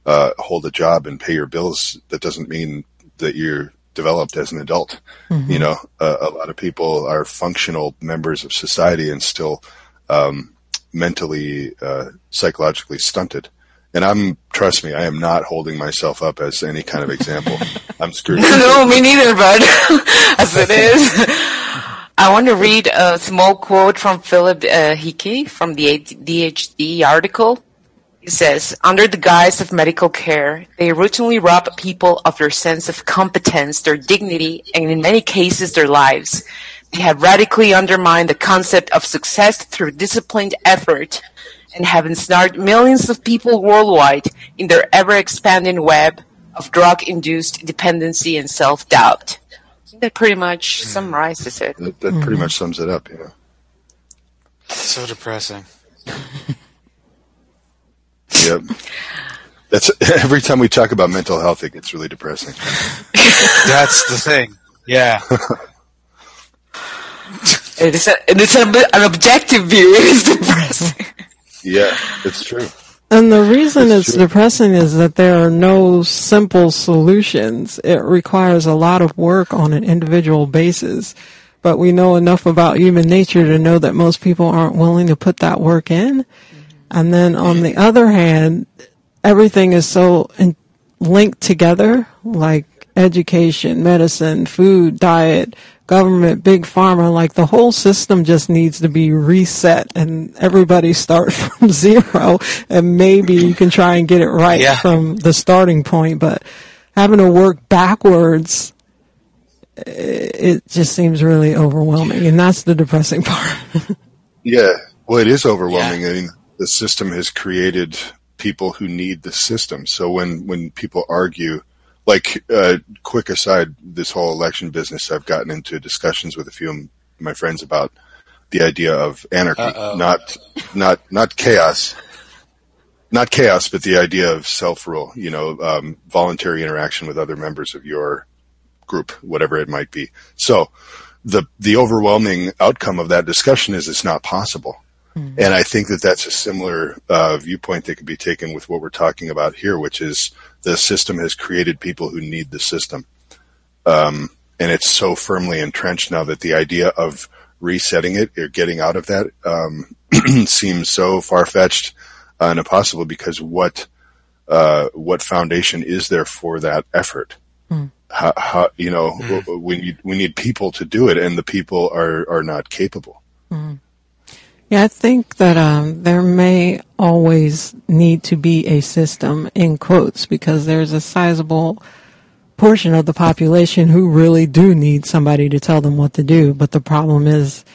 uh, hold a job and pay your bills. That doesn't mean that you're developed as an adult. You know, uh, a lot of people are functional members of society and still um, mentally, uh, psychologically stunted. And I'm, trust me, I am not holding myself up as any kind of example. I'm screwed. no, me neither, but as it is. I want to read a small quote from Philip uh, Hickey from the ADHD article. He says, under the guise of medical care, they routinely rob people of their sense of competence, their dignity, and in many cases, their lives. They have radically undermined the concept of success through disciplined effort and have ensnared millions of people worldwide in their ever expanding web of drug induced dependency and self doubt. That pretty much hmm. summarizes it. That, that pretty much sums it up. You know. So depressing. Yep. That's every time we talk about mental health, it gets really depressing. That's the thing. Yeah. It is a, and it's a, an objective view. It is depressing. Yeah, it's true. And the reason That's it's depressing is that there are no simple solutions. It requires a lot of work on an individual basis. But we know enough about human nature to know that most people aren't willing to put that work in. And then on the other hand, everything is so in- linked together, like education, medicine, food, diet, government, big pharma, like the whole system just needs to be reset and everybody start from zero and maybe you can try and get it right Yeah. from the starting point, but having to work backwards, it just seems really overwhelming and that's the depressing part. Yeah. Well, it is overwhelming. I mean, the system has created people who need the system. So when, when people argue, like, uh, quick aside, this whole election business, I've gotten into discussions with a few of my friends about the idea of anarchy, Uh-oh. not, not, not chaos, not chaos, but the idea of self rule, you know, um, voluntary interaction with other members of your group, whatever it might be. So the, the overwhelming outcome of that discussion is it's not possible. And I think that that's a similar uh, viewpoint that could be taken with what we're talking about here, which is the system has created people who need the system. Um, and it's so firmly entrenched now that the idea of resetting it or getting out of that um, seems so far fetched uh, and impossible because what uh, what foundation is there for that effort? How, how you know w- we need we need people to do it, and the people are are not capable. Yeah, I think that um, there may always need to be a system in quotes because there's a sizable portion of the population who really do need somebody to tell them what to do. But the problem is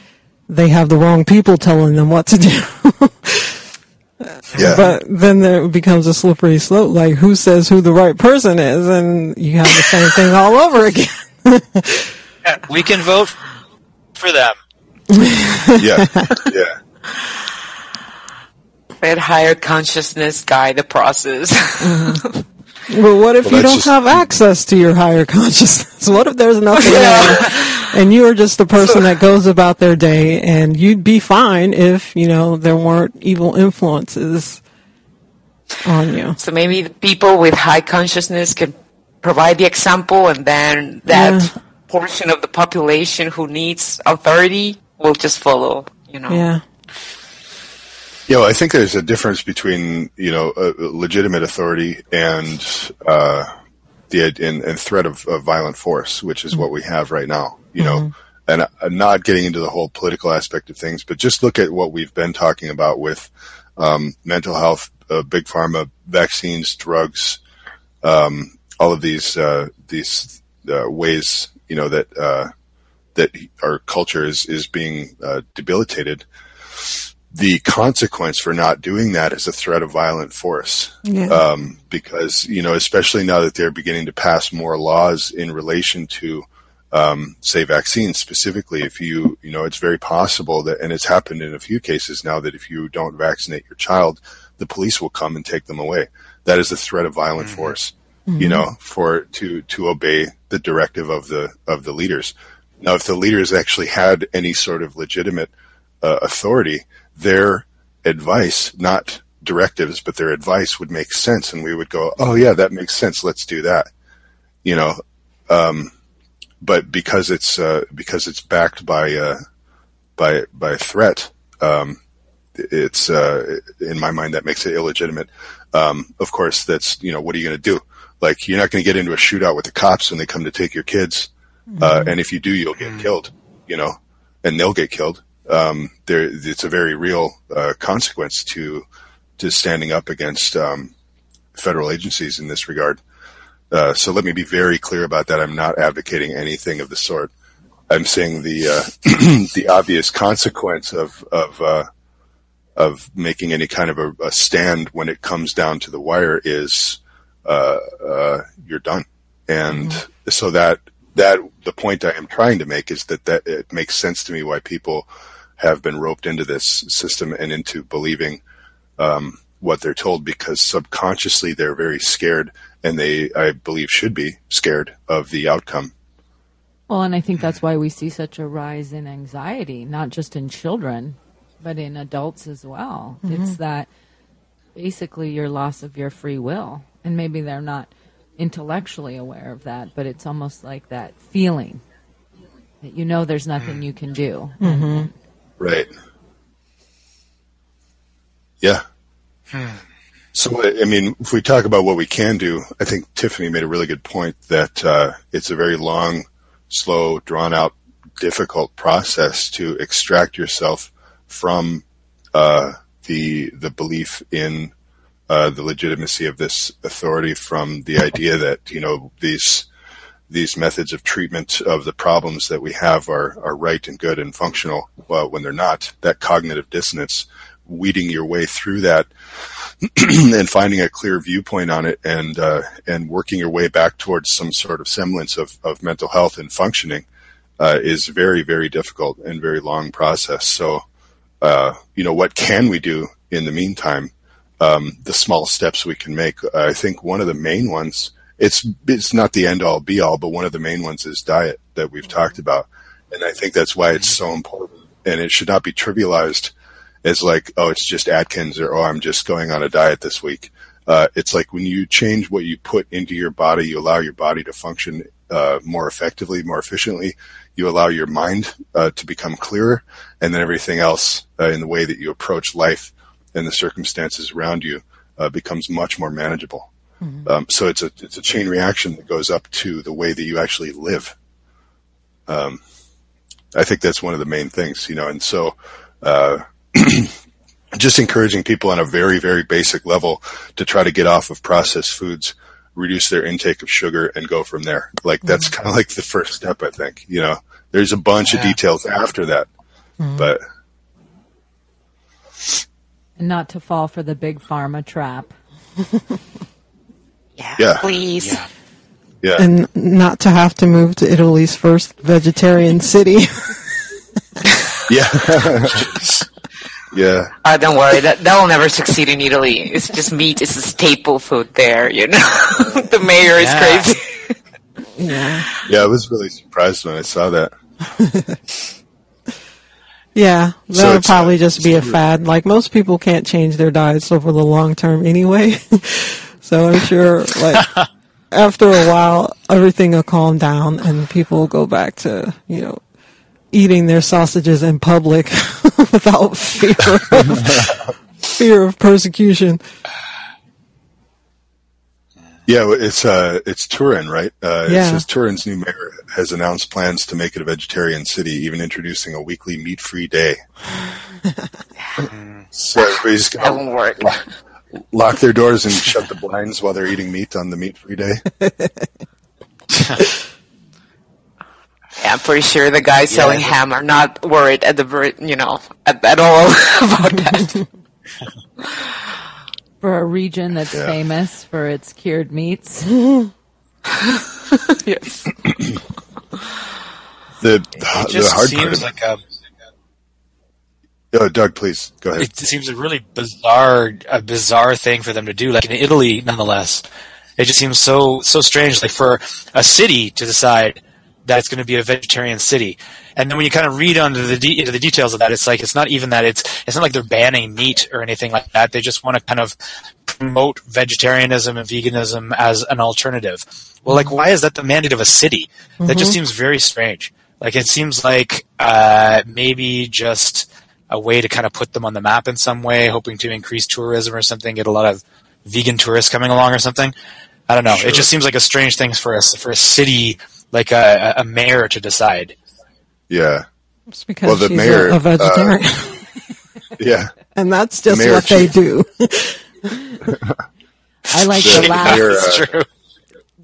they have the wrong people telling them what to do. Yeah, but then there becomes a slippery slope. Like who says who the right person is, and you have the same thing all over again. We can vote for them. yeah, yeah. Let higher consciousness guide the process. Well, what if Well, you don't just- have access to your higher consciousness? What if there's nothing there, and you are just the person that goes about their day, and you'd be fine if you know there weren't evil influences on you. so maybe the people with high consciousness can provide the example, and then that Yeah. portion of the population who needs authority will just follow. You know. Yeah, Yeah, well, I think there's a difference between you know legitimate authority and uh, the and, and threat of, of violent force, which is what we have right now. You know, and uh, not getting into the whole political aspect of things, but just look at what we've been talking about with um, mental health, uh, big pharma, vaccines, drugs, um, all of these uh, these uh, ways you know that uh, that our culture is is being uh, debilitated the consequence for not doing that is a threat of violent force. yeah, Um, because, you know, especially now that they're beginning to pass more laws in relation to um, say vaccines specifically, if you, you know, it's very possible that, and it's happened in a few cases now that if you don't vaccinate your child, the police will come and take them away. That is a threat of violent force, you know, for, to, to obey the directive of the, of the leaders. Now, if the leaders actually had any sort of legitimate uh, authority, their advice, not directives, but their advice would make sense, and we would go, "Oh yeah, that makes sense. Let's do that." You know, um, but because it's uh, because it's backed by uh, by by threat, um, it's uh, in my mind that makes it illegitimate. Um, of course, that's you know what are you going to do? Like you're not going to get into a shootout with the cops when they come to take your kids, uh, and if you do, you'll get killed. You know, and they'll get killed. Um, there, it's a very real uh, consequence to to standing up against um, federal agencies in this regard. Uh, so let me be very clear about that. I'm not advocating anything of the sort. I'm saying the uh, the obvious consequence of of uh, of making any kind of a, a, stand when it comes down to the wire is uh, uh, you're done. And mm-hmm. so that that the point I am trying to make is that that it makes sense to me why people have been roped into this system and into believing um, what they're told because subconsciously they're very scared and they, I believe, should be scared of the outcome. Well, and I think that's why we see such a rise in anxiety, not just in children, but in adults as well. Mm-hmm. It's that basically your loss of your free will. And maybe they're not intellectually aware of that, but it's almost like that feeling that you know there's nothing you can do. Mm-hmm. Right. Yeah. So, I mean, if we talk about what we can do, I think Tiffany made a really good point that uh, it's a very long, slow, drawn out, difficult process to extract yourself from uh, the the belief in uh, the legitimacy of this authority, from the idea that you know these these methods of treatment of the problems that we have are are right and good and functional well, when they're not. That cognitive dissonance weeding your way through that and finding a clear viewpoint on it and uh, and working your way back towards some sort of semblance of, of mental health and functioning uh, is very very difficult and very long process. So, uh, you know, what can we do in the meantime? Um, the small steps we can make. I think one of the main ones. It's it's not the end all be all, but one of the main ones is diet that we've talked about, and I think that's why it's so important. And it should not be trivialized as like, oh, it's just Atkins or, oh, I'm just going on a diet this week. Uh, it's like when you change what you put into your body, you allow your body to function uh, more effectively, more efficiently. You allow your mind uh, to become clearer, and then everything else uh, in the way that you approach life and the circumstances around you uh, becomes much more manageable. Mm-hmm. Um, so it's a it's a chain reaction that goes up to the way that you actually live. Um, I think that's one of the main things, you know, and so uh, just encouraging people on a very, very basic level to try to get off of processed foods, reduce their intake of sugar, and go from there. Like that's mm-hmm. kind of like the first step, I think. You know, there's a bunch yeah. of details after that, mm-hmm. but not to fall for the big pharma trap. yeah, yeah, please. Yeah. yeah. And not to have to move to Italy's first vegetarian city. yeah. Yeah. Uh, don't worry, that that will never succeed in Italy. It's just meat. It's a staple food there. You know, the mayor is yeah. crazy. yeah. Yeah, I was really surprised when I saw that. yeah, that so would probably uh, just be a fad. Like most people can't change their diets over the long term anyway. So I'm sure, like after a while, everything will calm down and people will go back to you know eating their sausages in public without fear of, fear of persecution. Yeah, it's uh, it's Turin, right? Uh, yeah. It says Turin's new mayor has announced plans to make it a vegetarian city, even introducing a weekly meat-free day. so everybody's that won't work. Lock, lock their doors and shut the blinds while they're eating meat on the meat-free day. Yeah, I'm pretty sure the guys yeah, selling ham are not worried at the you know at, at all about that. for a region that's yeah. famous for its cured meats. yes. The It the, the just hard part. seems Of, like a oh, Doug, please. Go ahead. it seems a really bizarre a bizarre thing for them to do like in italy nonetheless. It just seems so so strange like for a city to decide that it's going to be a vegetarian city. And then when you kind of read onto the de- into the details of that it's like it's not even that it's it's not like they're banning meat or anything like that. They just want to kind of promote vegetarianism and veganism as an alternative. Well like why is that the mandate of a city? That just seems very strange. Like it seems like uh, maybe just a way to kind of put them on the map in some way, hoping to increase tourism or something, get a lot of vegan tourists coming along or something. I don't know. Sure. It just seems like a strange thing for us for a city like a, a mayor to decide. Yeah, It's because Well, the she's mayor, a, a vegetarian. yeah. and that's just mayor what they do. I like The the last mayor, It's uh, true.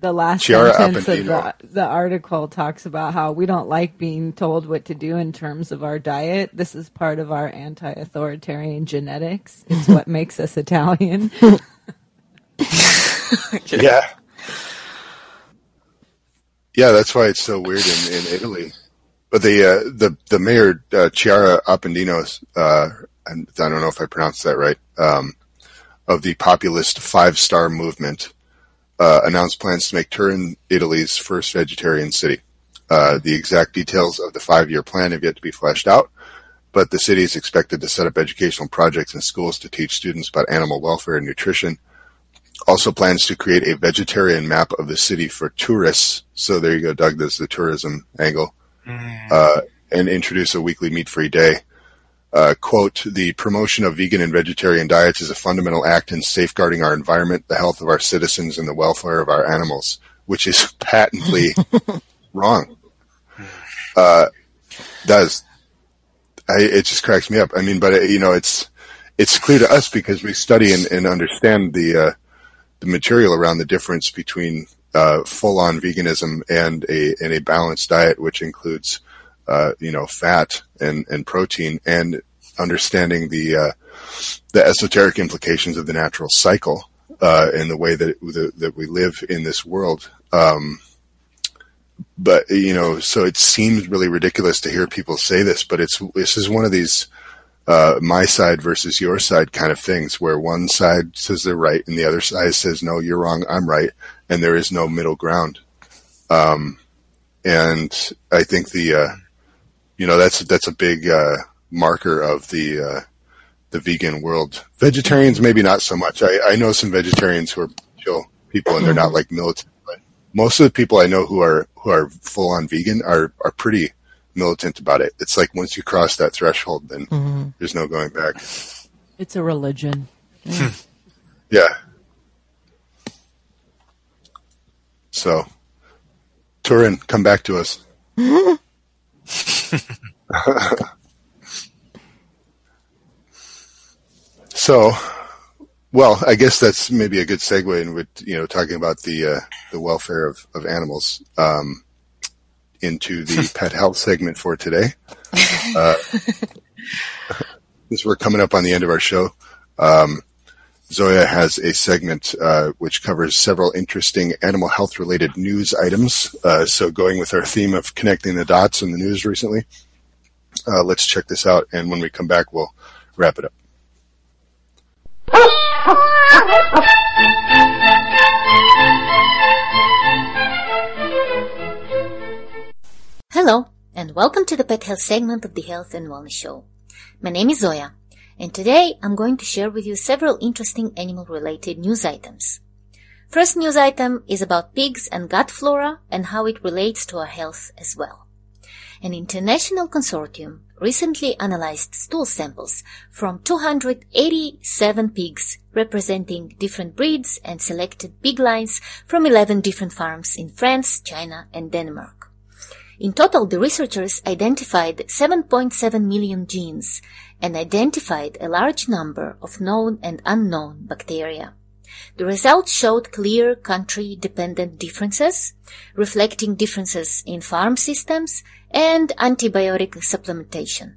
The last Chiara sentence of the, the article talks about how we don't like being told what to do in terms of our diet. This is part of our anti-authoritarian genetics. It's what makes us Italian. yeah. Yeah, that's why it's so weird in, in Italy. But the uh, the the mayor uh, Chiara Appendino, uh, and I don't know if I pronounced that right, um, of the populist Five Star Movement, uh, announced plans to make Turin Italy's first vegetarian city. Uh, the exact details of the five year plan have yet to be fleshed out, but the city is expected to set up educational projects in schools to teach students about animal welfare and nutrition also plans to create a vegetarian map of the city for tourists. So there you go, Doug. There's the tourism angle, uh, and introduce a weekly meat-free day. Uh, quote: The promotion of vegan and vegetarian diets is a fundamental act in safeguarding our environment, the health of our citizens, and the welfare of our animals, which is patently wrong. Uh, does I, it just cracks me up. I mean, but uh, you know, it's it's clear to us because we study and, and understand the uh, the material around the difference between uh, full-on veganism and a and a balanced diet, which includes uh, you know fat and and protein, and understanding the uh, the esoteric implications of the natural cycle uh, and the way that the, that we live in this world. Um, but you know, so it seems really ridiculous to hear people say this, but it's this is one of these uh, my side versus your side kind of things where one side says they're right and the other side says no you're wrong i'm right and there is no middle ground um, and i think the uh, you know that's that's a big uh, marker of the uh, the vegan world vegetarians maybe not so much I, I know some vegetarians who are chill people and they're not like militant but most of the people i know who are who are full on vegan are are pretty militant about it it's like once you cross that threshold then there's no going back It's a religion. yeah. So, Turin, come back to us. so, well, I guess that's maybe a good segue in with you know talking about the uh, the welfare of of animals um, into the pet health segment for today. Uh, since we're coming up on the end of our show, um, Zoya has a segment uh, which covers several interesting animal health related news items. Uh, so, going with our theme of connecting the dots in the news recently, uh, let's check this out. And when we come back, we'll wrap it up. Hello, and welcome to the Pet Health segment of the Health and Wellness Show. My name is Zoya, and today I'm going to share with you several interesting animal related news items. First news item is about pigs and gut flora and how it relates to our health as well. An international consortium recently analyzed stool samples from 287 pigs representing different breeds and selected pig lines from 11 different farms in France, China, and Denmark. In total, the researchers identified 7.7 million genes and identified a large number of known and unknown bacteria. The results showed clear country dependent differences, reflecting differences in farm systems and antibiotic supplementation.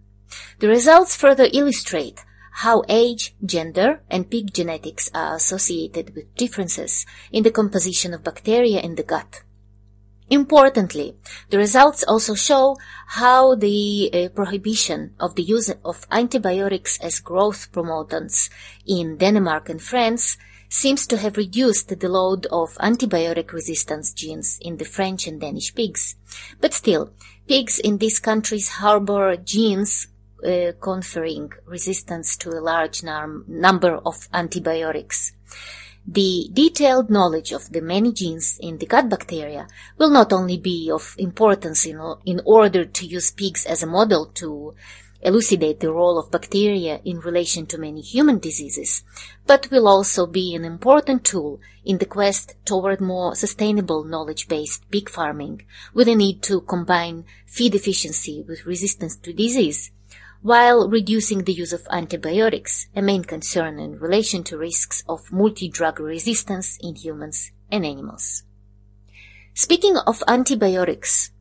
The results further illustrate how age, gender, and pig genetics are associated with differences in the composition of bacteria in the gut. Importantly, the results also show how the uh, prohibition of the use of antibiotics as growth promotants in Denmark and France seems to have reduced the load of antibiotic resistance genes in the French and Danish pigs. But still, pigs in these countries harbor genes uh, conferring resistance to a large num- number of antibiotics. The detailed knowledge of the many genes in the gut bacteria will not only be of importance in, in order to use pigs as a model to elucidate the role of bacteria in relation to many human diseases, but will also be an important tool in the quest toward more sustainable knowledge-based pig farming with a need to combine feed efficiency with resistance to disease while reducing the use of antibiotics, a main concern in relation to risks of multi-drug resistance in humans and animals. Speaking of antibiotics,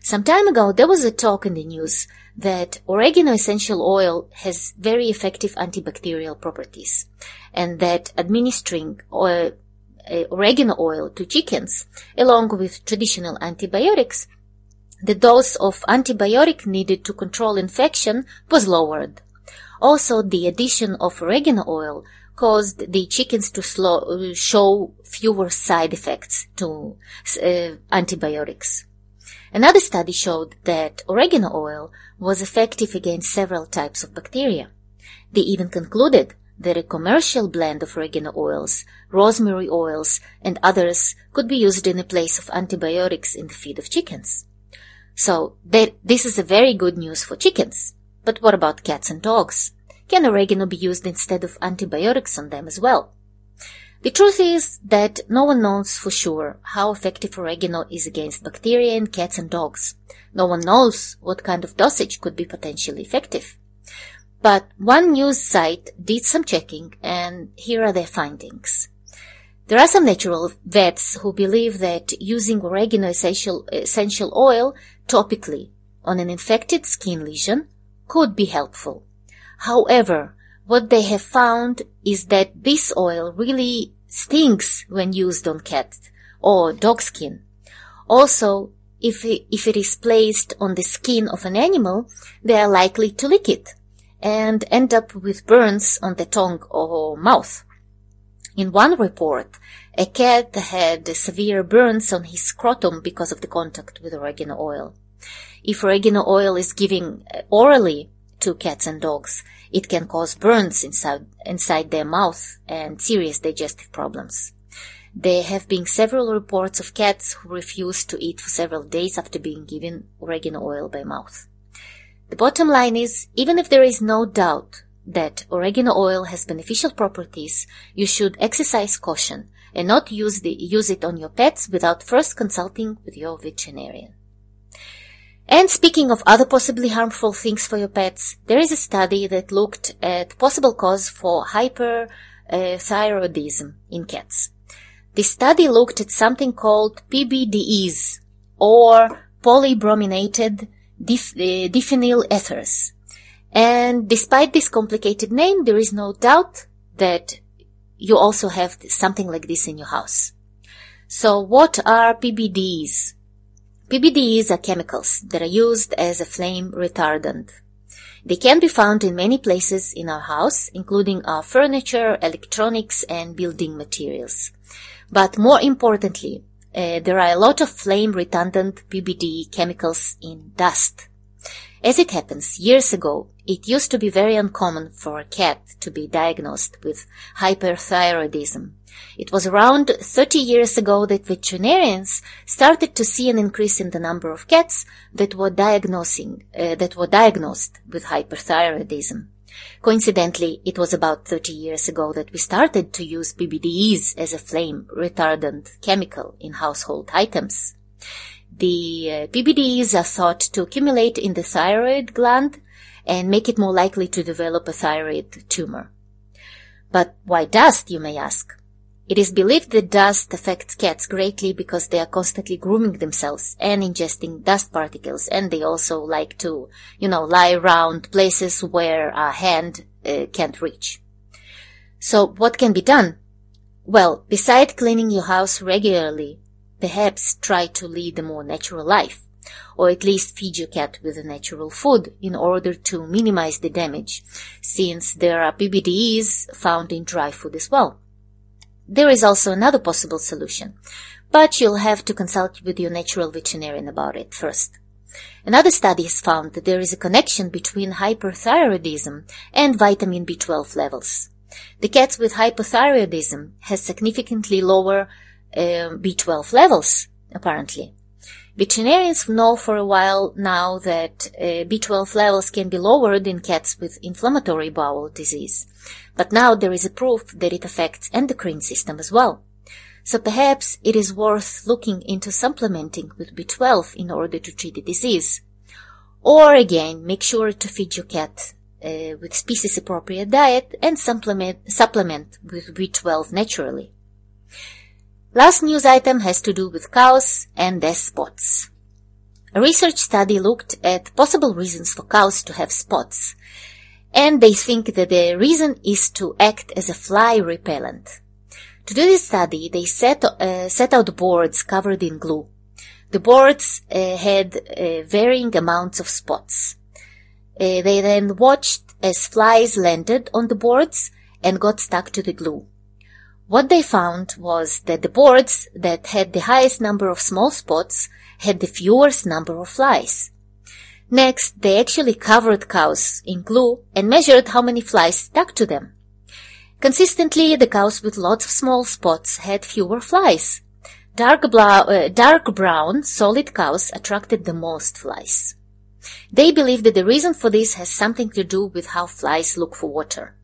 some time ago there was a talk in the news that oregano essential oil has very effective antibacterial properties and that administering oil, uh, oregano oil to chickens along with traditional antibiotics the dose of antibiotic needed to control infection was lowered. Also, the addition of oregano oil caused the chickens to slow, show fewer side effects to uh, antibiotics. Another study showed that oregano oil was effective against several types of bacteria. They even concluded that a commercial blend of oregano oils, rosemary oils, and others could be used in the place of antibiotics in the feed of chickens. So this is a very good news for chickens. But what about cats and dogs? Can oregano be used instead of antibiotics on them as well? The truth is that no one knows for sure how effective oregano is against bacteria in cats and dogs. No one knows what kind of dosage could be potentially effective. But one news site did some checking and here are their findings. There are some natural vets who believe that using oregano essential, essential oil topically on an infected skin lesion could be helpful. However, what they have found is that this oil really stings when used on cat or dog skin. Also, if it, if it is placed on the skin of an animal, they are likely to lick it and end up with burns on the tongue or mouth. In one report, a cat had severe burns on his scrotum because of the contact with oregano oil. If oregano oil is given uh, orally to cats and dogs, it can cause burns inside, inside their mouth and serious digestive problems. There have been several reports of cats who refused to eat for several days after being given oregano oil by mouth. The bottom line is, even if there is no doubt that oregano oil has beneficial properties, you should exercise caution and not use, the, use it on your pets without first consulting with your veterinarian. And speaking of other possibly harmful things for your pets, there is a study that looked at possible cause for hyperthyroidism in cats. The study looked at something called PBDEs, or polybrominated diph- uh, diphenyl ethers. And despite this complicated name, there is no doubt that you also have something like this in your house. So what are PBDs? PBDs are chemicals that are used as a flame retardant. They can be found in many places in our house, including our furniture, electronics, and building materials. But more importantly, uh, there are a lot of flame retardant PBD chemicals in dust. As it happens, years ago, it used to be very uncommon for a cat to be diagnosed with hyperthyroidism. It was around 30 years ago that veterinarians started to see an increase in the number of cats that were diagnosing, uh, that were diagnosed with hyperthyroidism. Coincidentally, it was about 30 years ago that we started to use PBDEs as a flame retardant chemical in household items. The uh, PBDEs are thought to accumulate in the thyroid gland and make it more likely to develop a thyroid tumor. But why dust, you may ask? It is believed that dust affects cats greatly because they are constantly grooming themselves and ingesting dust particles, and they also like to, you know, lie around places where a hand uh, can't reach. So what can be done? Well, beside cleaning your house regularly, perhaps try to lead a more natural life, or at least feed your cat with a natural food in order to minimize the damage, since there are PBDEs found in dry food as well. There is also another possible solution, but you'll have to consult with your natural veterinarian about it first. Another study has found that there is a connection between hyperthyroidism and vitamin B12 levels. The cats with hypothyroidism has significantly lower uh, B12 levels, apparently. Veterinarians know for a while now that uh, B12 levels can be lowered in cats with inflammatory bowel disease, but now there is a proof that it affects endocrine system as well. So perhaps it is worth looking into supplementing with B12 in order to treat the disease. Or again, make sure to feed your cat uh, with species appropriate diet and supplement, supplement with B12 naturally. Last news item has to do with cows and their spots. A research study looked at possible reasons for cows to have spots, and they think that the reason is to act as a fly repellent. To do this study, they set, uh, set out boards covered in glue. The boards uh, had uh, varying amounts of spots. Uh, they then watched as flies landed on the boards and got stuck to the glue. What they found was that the boards that had the highest number of small spots had the fewest number of flies. Next, they actually covered cows in glue and measured how many flies stuck to them. Consistently, the cows with lots of small spots had fewer flies. Dark, uh, dark brown, solid cows attracted the most flies. They believe that the reason for this has something to do with how flies look for water.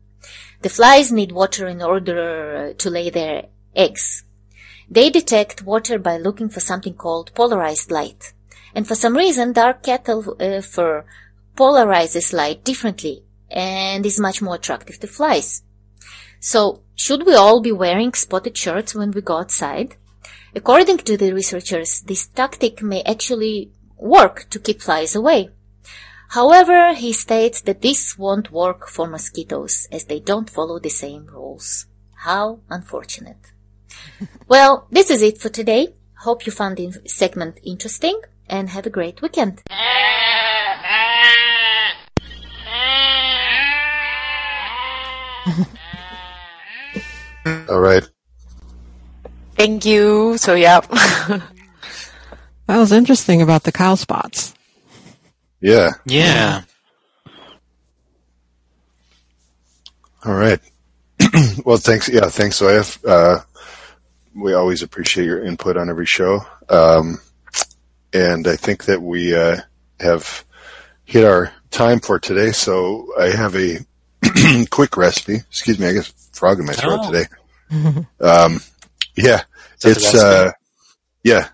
The flies need water in order to lay their eggs. They detect water by looking for something called polarized light. And for some reason, dark cattle uh, fur polarizes light differently and is much more attractive to flies. So, should we all be wearing spotted shirts when we go outside? According to the researchers, this tactic may actually work to keep flies away. However, he states that this won't work for mosquitoes as they don't follow the same rules. How unfortunate. well, this is it for today. Hope you found the segment interesting and have a great weekend. All right. Thank you. So yeah. That was interesting about the cow spots. Yeah. Yeah. All right. well, thanks. Yeah, thanks, Zoya. Uh, we always appreciate your input on every show. Um, and I think that we uh, have hit our time for today. So I have a quick recipe. Excuse me, I guess frog in my throat Oh. today. Um, yeah, Is that the it's uh, yeah,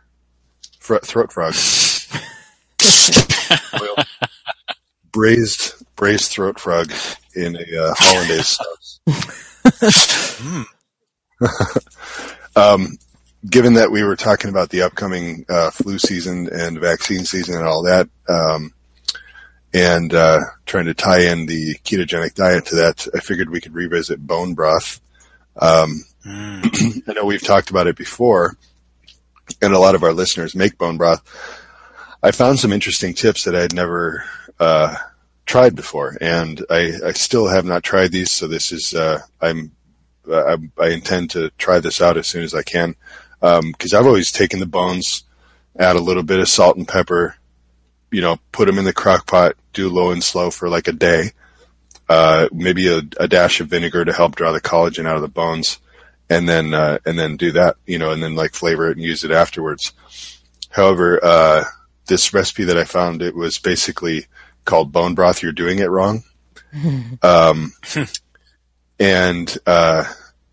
Fro- throat frog. Boiled- braised braised throat frog in a uh, hollandaise sauce. um, given that we were talking about the upcoming uh, flu season and vaccine season and all that, um, and uh, trying to tie in the ketogenic diet to that, I figured we could revisit bone broth. Um, Mm. I know we've talked about it before, and a lot of our listeners make bone broth. I found some interesting tips that I had never uh, tried before, and I, I still have not tried these. So this is uh, I'm I, I intend to try this out as soon as I can because I've always taken the bones, add a little bit of salt and pepper, you know, put them in the crock pot, do low and slow for like a day, uh, maybe a, a dash of vinegar to help draw the collagen out of the bones, and then uh, and then do that, you know, and then like flavor it and use it afterwards. However, uh, this recipe that I found, it was basically called bone broth. You're doing it wrong. um, and uh,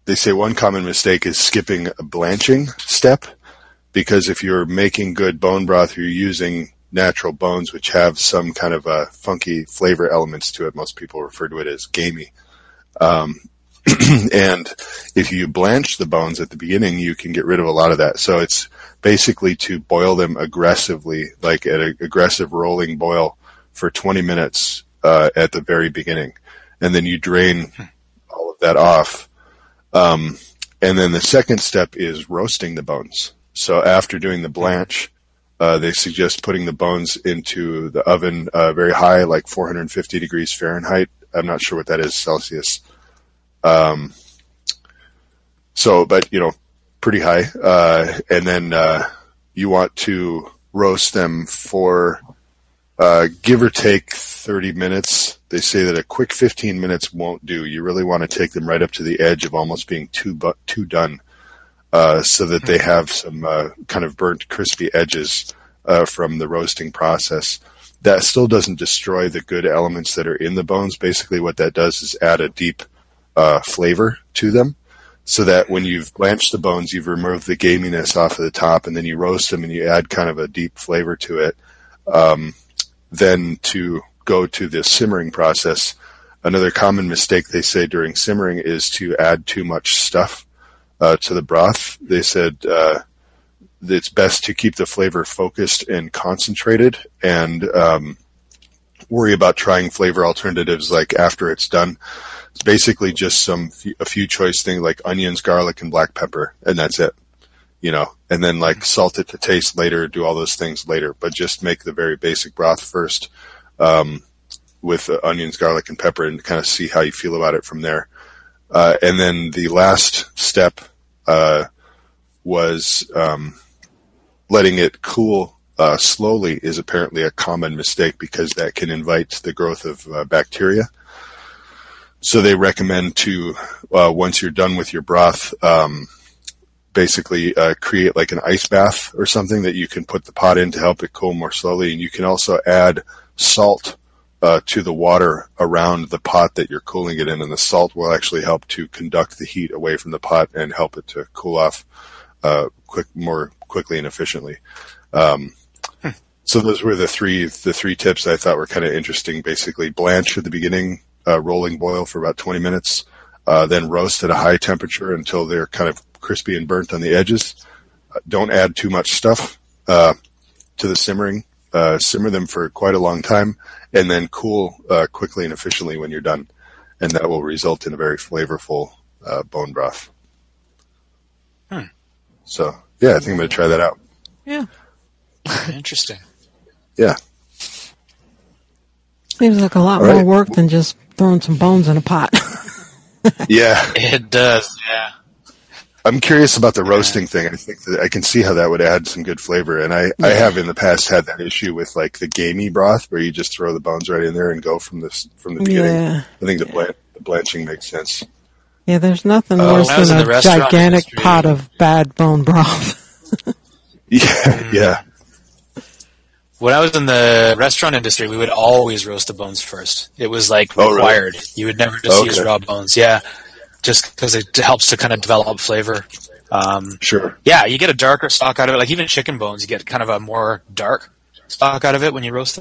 they say one common mistake is skipping a blanching step because if you're making good bone broth, you're using natural bones which have some kind of uh, funky flavor elements to it. Most people refer to it as gamey. Um, and if you blanch the bones at the beginning, you can get rid of a lot of that. So it's basically to boil them aggressively, like at an aggressive rolling boil for 20 minutes uh, at the very beginning, and then you drain all of that off. Um, and then the second step is roasting the bones. So after doing the blanch, uh, they suggest putting the bones into the oven uh, very high, like 450 degrees Fahrenheit. I'm not sure what that is Celsius. Um, so, but you know, pretty high. Uh, and then uh, you want to roast them for uh, give or take 30 minutes. They say that a quick 15 minutes won't do. You really want to take them right up to the edge of almost being too bu- too done, uh, so that they have some uh, kind of burnt, crispy edges uh, from the roasting process. That still doesn't destroy the good elements that are in the bones. Basically, what that does is add a deep flavor to them so that when you've blanched the bones, you've removed the gaminess off of the top, and then you roast them and you add kind of a deep flavor to it. Um, then to go to the simmering process, another common mistake they say during simmering is to add too much stuff uh, to the broth. They said uh, it's best to keep the flavor focused and concentrated, and um, worry about trying flavor alternatives like after it's done. It's basically just some a few choice things like onions, garlic, and black pepper, and that's it. You know, and then like salt it to taste later, do all those things later, but just make the very basic broth first um, with uh, onions, garlic, and pepper, and kind of see how you feel about it from there. Uh, and then the last step uh, was um, letting it cool uh, slowly is apparently a common mistake because that can invite the growth of uh, bacteria. So they recommend to uh, once you're done with your broth, um, basically uh, create like an ice bath or something that you can put the pot in to help it cool more slowly, and you can also add salt uh, to the water around the pot that you're cooling it in, and the salt will actually help to conduct the heat away from the pot and help it to cool off uh, quick more quickly and efficiently. Um, so those were the three the three tips I thought were kind of interesting. Basically, blanch at the beginning, uh, rolling boil for about 20 minutes, uh, then roast at a high temperature until they're kind of crispy and burnt on the edges. Uh, don't add too much stuff uh, to the simmering. Uh, simmer them for quite a long time, and then cool uh, quickly and efficiently when you're done, and that will result in a very flavorful bone broth. Hmm. So yeah, I think I'm going to try that out. Yeah. Interesting. Yeah. Seems like a lot All more right. work than just throwing some bones in a pot. Yeah. It does. Yeah. I'm curious about the roasting thing. I think that I can see how that would add some good flavor. And I, I have in the past had that issue with like the gamey broth where you just throw the bones right in there and go from this from the beginning. yeah. I think the, blan- the blanching makes sense. Yeah, there's nothing Oh, worse when I was than a gigantic industry- pot of bad bone broth. Yeah, yeah. When I was in the restaurant industry, we would always roast the bones first. It was like Oh, really? required. You would never just use raw bones. Yeah. Just because it helps to kind of develop flavor. Um, Sure. yeah, you get a darker stock out of it. Like even chicken bones, you get kind of a more dark stock out of it when you roast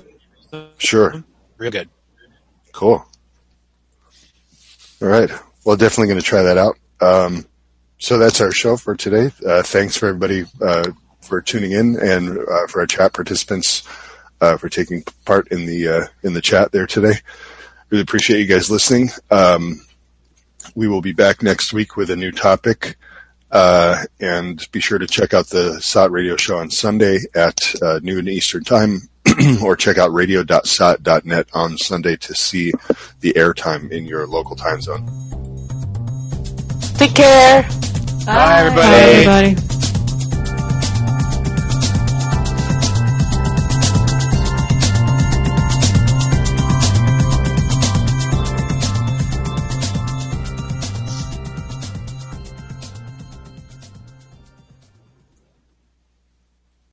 them. Sure. Real good. Cool. All right. Well, definitely going to try that out. Um, so that's our show for today. Uh, thanks for everybody uh, for tuning in and uh, for our chat participants uh, for taking part in the uh, in the chat there today. Really appreciate you guys listening. Um, we will be back next week with a new topic. Uh, and be sure to check out the SOTT radio show on Sunday at uh, noon Eastern Time, or check out radio.sott.net on Sunday to see the airtime in your local time zone. Take care. Bye, everybody. Bye, everybody.